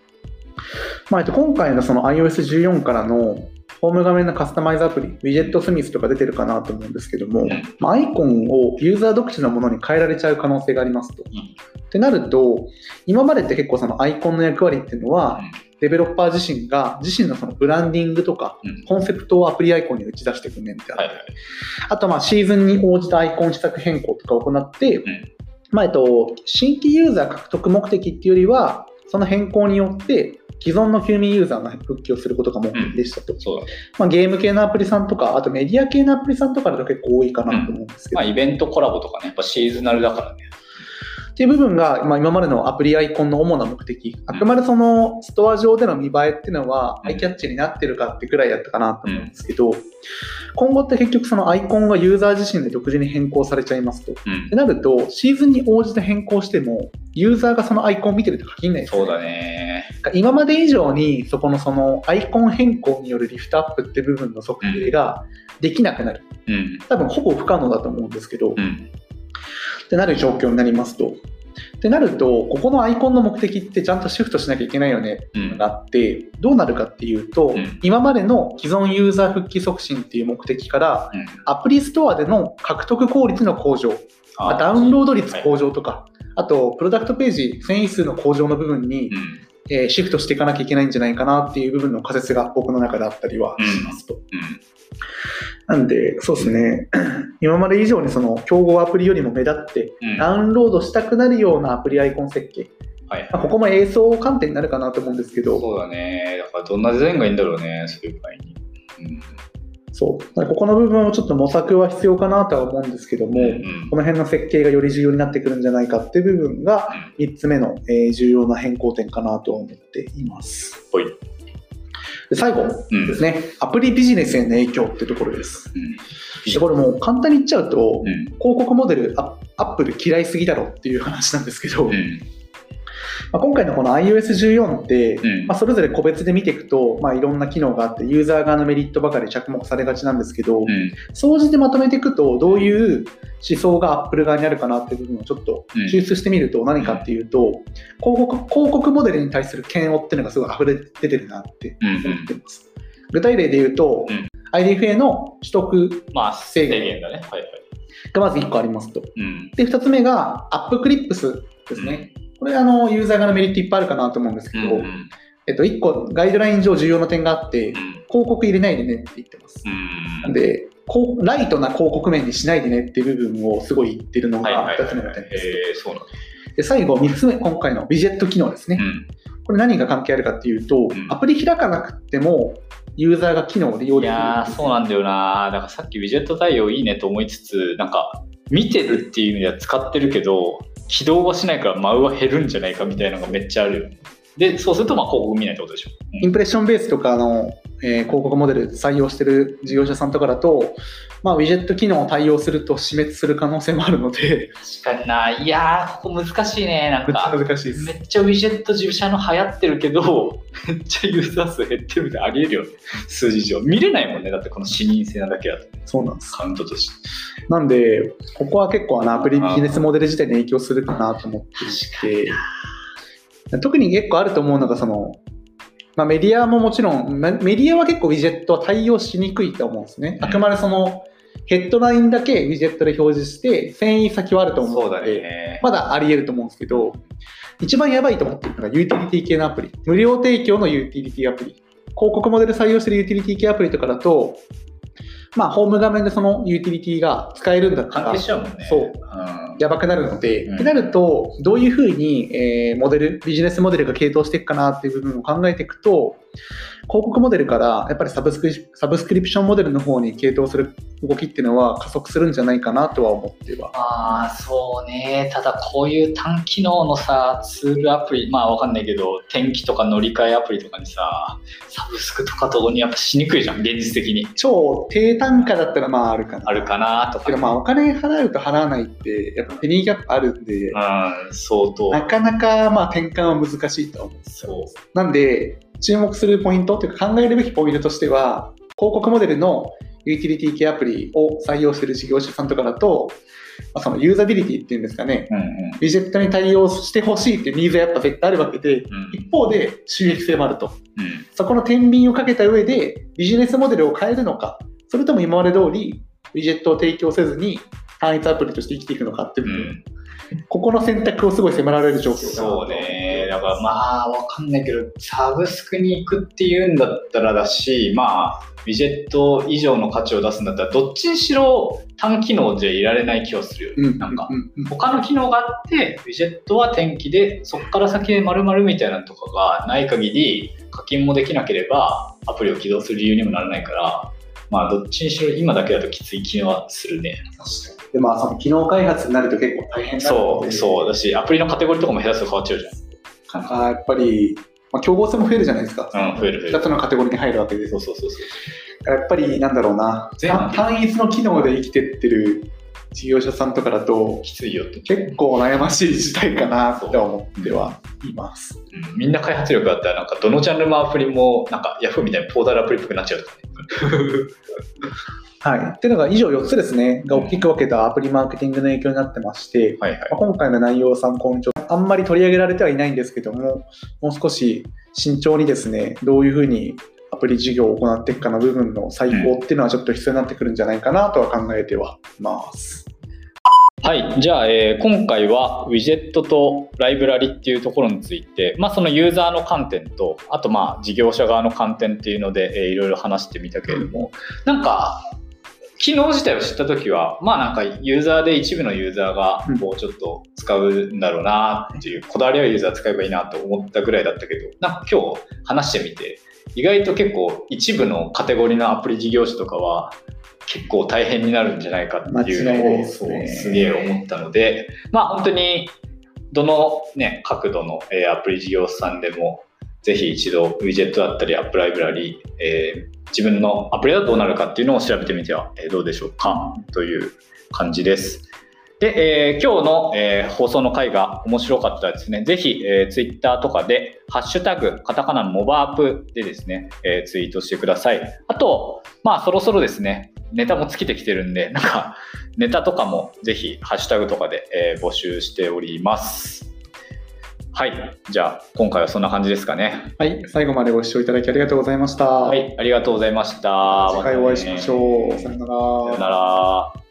[SPEAKER 3] まあ、えっと今回のその iOS14 からのホーム画面のカスタマイズアプリ、ウィジェットスミスとか出てるかなと思うんですけども、
[SPEAKER 2] ん。
[SPEAKER 3] まあアイコンをユーザー独自のものに変えられちゃう可能性がありますと。
[SPEAKER 2] ん。
[SPEAKER 3] ってなると、今までって結構そのアイコンの役割っていうのは、デベロッパー自身が自身のそのブランディングとか、
[SPEAKER 2] うん。
[SPEAKER 3] コンセプトをアプリアイコンに打ち出していく面ってある。
[SPEAKER 2] はいはい。
[SPEAKER 3] あとまあシーズンに応じたアイコン施策変更とかを行って、
[SPEAKER 2] ん。
[SPEAKER 3] まあえっと、新規ユーザー獲得目的っていうよりは、その変更によって既存の休眠ユーザーが復帰をすることが目的でしたと。
[SPEAKER 2] そうだ。ね
[SPEAKER 3] まあ、ゲーム系のアプリさんとか、あとメディア系のアプリさんとかだと結構多いかなと思うんですけど、
[SPEAKER 2] まあ、イベントコラボとかねやっぱシーズナルだからね
[SPEAKER 3] っていう部分が、まあ、今までのアプリアイコンの主な目的、あくまでそのストア上での見栄えっていうのは、
[SPEAKER 2] うん。
[SPEAKER 3] アイキャッチになってるかってくらいだったかなと思うんですけど、今後って結局そのアイコンがユーザー自身で独自に変更されちゃいますと。
[SPEAKER 2] うん。
[SPEAKER 3] ってなると、シーズンに応じて変更しても、ユーザーがそのアイコンを見てると限らない。です
[SPEAKER 2] そうだね。
[SPEAKER 3] 今まで以上に、そこのそのアイコン変更によるリフトアップって部分の測定ができなくなる。
[SPEAKER 2] うん。
[SPEAKER 3] 多分ほぼ不可能だと思うんですけど、
[SPEAKER 2] うん
[SPEAKER 3] ってなる状況になりますと。ってなると、ここのアイコンの目的ってちゃんとシフトしなきゃいけないよね。っていうのがあって、どうなるかっていうと、
[SPEAKER 2] うん。
[SPEAKER 3] 今までの既存ユーザー復帰促進っていう目的から、
[SPEAKER 2] うん。
[SPEAKER 3] アプリストアでの獲得効率の向上、まあダウンロード率向上とか、あと、プロダクトページ遷移数の向上の部分に、
[SPEAKER 2] うん。
[SPEAKER 3] えーシフトしていかなきゃいけないんじゃないかなっていう部分の仮説が僕の中であったりはしますと。
[SPEAKER 2] うん
[SPEAKER 3] なんで、そうですね、今まで以上にその競合アプリよりも目立って、
[SPEAKER 2] うん。
[SPEAKER 3] ダウンロードしたくなるようなアプリアイコン設計、ここも映像観点になるかなと思うんですけど、
[SPEAKER 2] そうだね。だからどんなデザインがいいんだろうね、そういう場合に。うん。
[SPEAKER 3] そう。ここの部分をちょっと模索は必要かなとは思うんですけども、
[SPEAKER 2] うん
[SPEAKER 3] この辺の設計がより重要になってくるんじゃないかっていう部分が3つ目の、えー重要な変更点かなと思っています。
[SPEAKER 2] ほい
[SPEAKER 3] で最後
[SPEAKER 2] うん。
[SPEAKER 3] ですね、アプリビジネスへの影響ってところです。
[SPEAKER 2] うん。
[SPEAKER 3] でこれもう簡単に言っちゃうと、
[SPEAKER 2] うん。
[SPEAKER 3] 広告モデルアアップル嫌いすぎだろっていう話なんですけど、
[SPEAKER 2] うん
[SPEAKER 3] まあ、今回のこの iOS14 って、
[SPEAKER 2] うん
[SPEAKER 3] まあ、それぞれ個別で見ていくと、まあ、いろんな機能があってユーザー側のメリットばかり着目されがちなんですけど、
[SPEAKER 2] うん
[SPEAKER 3] 総じてまとめていくとどういう思想が Apple 側にあるかなっていう部分をちょっと
[SPEAKER 2] うん
[SPEAKER 3] 抽出してみると何かっていうと、広告広告モデルに対する嫌悪っていうのがすごい溢れ出てるなって
[SPEAKER 2] うん
[SPEAKER 3] 思ってます。具体例で言うと、
[SPEAKER 2] うん
[SPEAKER 3] IDFA の取得
[SPEAKER 2] まあ、制限だね。はいはい。
[SPEAKER 3] がまず1個ありますと。
[SPEAKER 2] うん。
[SPEAKER 3] で、2つ目がアップクリップスですね。これあのユーザー側のメリットいっぱいあるかなと思うんですけど、
[SPEAKER 2] うん。
[SPEAKER 3] えっと、1個ガイドライン上重要な点があって、
[SPEAKER 2] うん。
[SPEAKER 3] 広告入れないでねって言ってます。
[SPEAKER 2] うん。
[SPEAKER 3] で、広こうライトな広告面にしないでねっていう部分をすごい言ってるのが
[SPEAKER 2] はいはい
[SPEAKER 3] 2つ目の点です。
[SPEAKER 2] えー、そうなんだ。
[SPEAKER 3] で最後、3つ目、今回のウィジェット機能ですね。
[SPEAKER 2] うん。
[SPEAKER 3] これ何が関係あるかっていうと、
[SPEAKER 2] うん
[SPEAKER 3] アプリ開かなくても、ユーザーが機能を利用
[SPEAKER 2] い
[SPEAKER 3] できる。
[SPEAKER 2] やー、そうなんだよな。だからさっきウィジェット対応いいねと思いつつ、なんか、見てるっていう意味では使ってるけど、起動はしないからマウは減るんじゃないかみたいなのがめっちゃあるよね。で、そうすると、まあ、広告見ないってことでしょ。
[SPEAKER 3] インプレッションベースとかの、えー広告モデル採用してる事業者さんとかだと、まあ、ウィジェット機能を対応すると死滅する可能性もあるので、
[SPEAKER 2] 確かにな。いやー、ここ難しいね。なんか、
[SPEAKER 3] 難しいです
[SPEAKER 2] め。っちゃウィジェット自社の流行ってるけど、めっちゃユーザー数減ってるみたいなありえるよね。数字上。見れないもんね。だってこの視認性なだけだと、
[SPEAKER 3] そうなんです。
[SPEAKER 2] カウントとして。
[SPEAKER 3] なんで、ここは結構あのアプリビジネスモデル自体に影響するかなと思っていて、特に結構あると思うのが、その、まあ、メディアももちろん、まメディアは結構ウィジェットは対応しにくいと思うんですね。あくまでその、ヘッドラインだけウィジェットで表示して、遷移先はあると思う
[SPEAKER 2] そうだ
[SPEAKER 3] ので、
[SPEAKER 2] ね。
[SPEAKER 3] まだあり得ると思うんですけど、一番やばいと思ってるのがユーティリティ系のアプリ。無料提供のユーティリティアプリ。広告モデル採用してるユーティリティ系アプリとかだと、まあ、ホーム画面でそのユーティリティが使えるんだったら
[SPEAKER 2] ね。
[SPEAKER 3] そう
[SPEAKER 2] うん。
[SPEAKER 3] やばくなるので、
[SPEAKER 2] うん
[SPEAKER 3] ってなると、どういうふうに、えーモデル、ビジネスモデルが系統していくかなっていう部分を考えていくと、広告モデルからやっぱりサブスクリサブスクリプションモデルの方に系統する動きっていうのは加速するんじゃないかなとは思っては。
[SPEAKER 2] まあそうね、ただこういう単機能のさ、ツールアプリ、まあわかんないけど、天気とか乗り換えアプリとかにさ、サブスクとかとにやっぱしにくいじゃん、現実的に。
[SPEAKER 3] 超低単価だったらまああるかな。
[SPEAKER 2] あるかなとか。
[SPEAKER 3] けどまあお金払うと払わないってやっぱペニーギャップあるんで、
[SPEAKER 2] うん、相当。
[SPEAKER 3] なかなかまあ転換は難しいと思う。
[SPEAKER 2] そう。
[SPEAKER 3] なんで注目するポイントというか考えるべきポイントとしては広告モデルのユーティリティ系アプリを採用している事業者さんとかだと、まあ、そのユーザビリティっていうんですかね。
[SPEAKER 2] うんうん。
[SPEAKER 3] ウィジェットに対応してほしいっていうニーズはやっぱ絶対あるわけで
[SPEAKER 2] うん。
[SPEAKER 3] 一方で収益性もあると。
[SPEAKER 2] うん。
[SPEAKER 3] そこの天秤をかけた上でビジネスモデルを変えるのかそれとも今まで通りウィジェットを提供せずに単一アプリとして生きていくのかっていうう
[SPEAKER 2] ん、
[SPEAKER 3] ここの選択をすごい迫られる状況
[SPEAKER 2] そうね。だからまあわかんないけど、サブスクに行くっていうんだったらだし、まあ、ウィジェット以上の価値を出すんだったら、どっちにしろ単機能じゃいられない気はするよね。
[SPEAKER 3] うん
[SPEAKER 2] なんか他の機能があって、ウィジェットは天気で、そこから先で〇〇みたいなのとかがない限り、課金もできなければ、アプリを起動する理由にもならないから、まあ、どっちにしろ今だけだときつい気はするね。
[SPEAKER 3] でまあその機能開発になると結構大変な
[SPEAKER 2] そう、そう。だし、アプリのカテゴリーとかも下手すると変わっちゃうじ
[SPEAKER 3] なんかやっぱり、まあ、競合性も増えるじゃないですか。
[SPEAKER 2] うん、増える増え
[SPEAKER 3] 2
[SPEAKER 2] る。
[SPEAKER 3] つのカテゴリーに入るわけで
[SPEAKER 2] そうそうそうそう。
[SPEAKER 3] やっぱりなんだろうな単単一の機能で生きてってる事業者さんとかだと
[SPEAKER 2] きついよって。
[SPEAKER 3] 結構悩ましい事態かなって思ってはいます。
[SPEAKER 2] うんみんな開発力あったら、なんかどのジャンルのアプリも、なんか Yahoo みたいにポータルアプリっぽくなっちゃうとかね。
[SPEAKER 3] はい。っていうのが以上4つですね、が大きく分けたアプリマーケティングの影響になってまして、
[SPEAKER 2] はいはい。
[SPEAKER 3] まあ今回の内容を参考にちょっとあんまり取り上げられてはいないんですけども、もう少し慎重にですね、どういうふうにアプリ事業を行っていくかの部分の再考っていうのはちょっと必要になってくるんじゃないかなとは考えてはいます。
[SPEAKER 2] はい、じゃあ、えー今回はウィジェットとライブラリっていうところについて、まあ、そのユーザーの観点とあとまあ事業者側の観点っていうので、えーいろいろ話してみたけれども、なんか機能自体を知った時はまあなんかユーザーで一部のユーザーが
[SPEAKER 3] うん。
[SPEAKER 2] こうちょっと使うんだろうなっていう、こだわりはユーザー使えばいいなと思ったぐらいだったけどなんか今日話してみて意外と結構一部のカテゴリーのアプリ事業者とかは結構大変になるんじゃないかっていうのを
[SPEAKER 3] です
[SPEAKER 2] げえ思ったのでまあ本当にどの、ね、角度の、えーアプリ事業者さんでもぜひ一度ウィジェットだったりアップライブラリー、えー自分のアプリだとどうなるかっていうのを調べてみてはえーどうでしょうかという感じです。で、えー今日の、えー放送の回が面白かったらですね、ぜひ、えー、ツイッターとかで、ハッシュタグ、カタカナのモバアップでですね、えーツイートしてください。あと、まあ、そろそろですね、ネタも尽きてきてるんで、なんか、ネタとかもぜひ、ハッシュタグとかで、えー募集しております。はい。じゃあ、今回はそんな感じですかね。
[SPEAKER 3] はい。最後までご視聴いただきありがとうございました。
[SPEAKER 2] はい。ありがとうございました。
[SPEAKER 3] 次回お会いしましょう。さよなら
[SPEAKER 2] さよな。ら。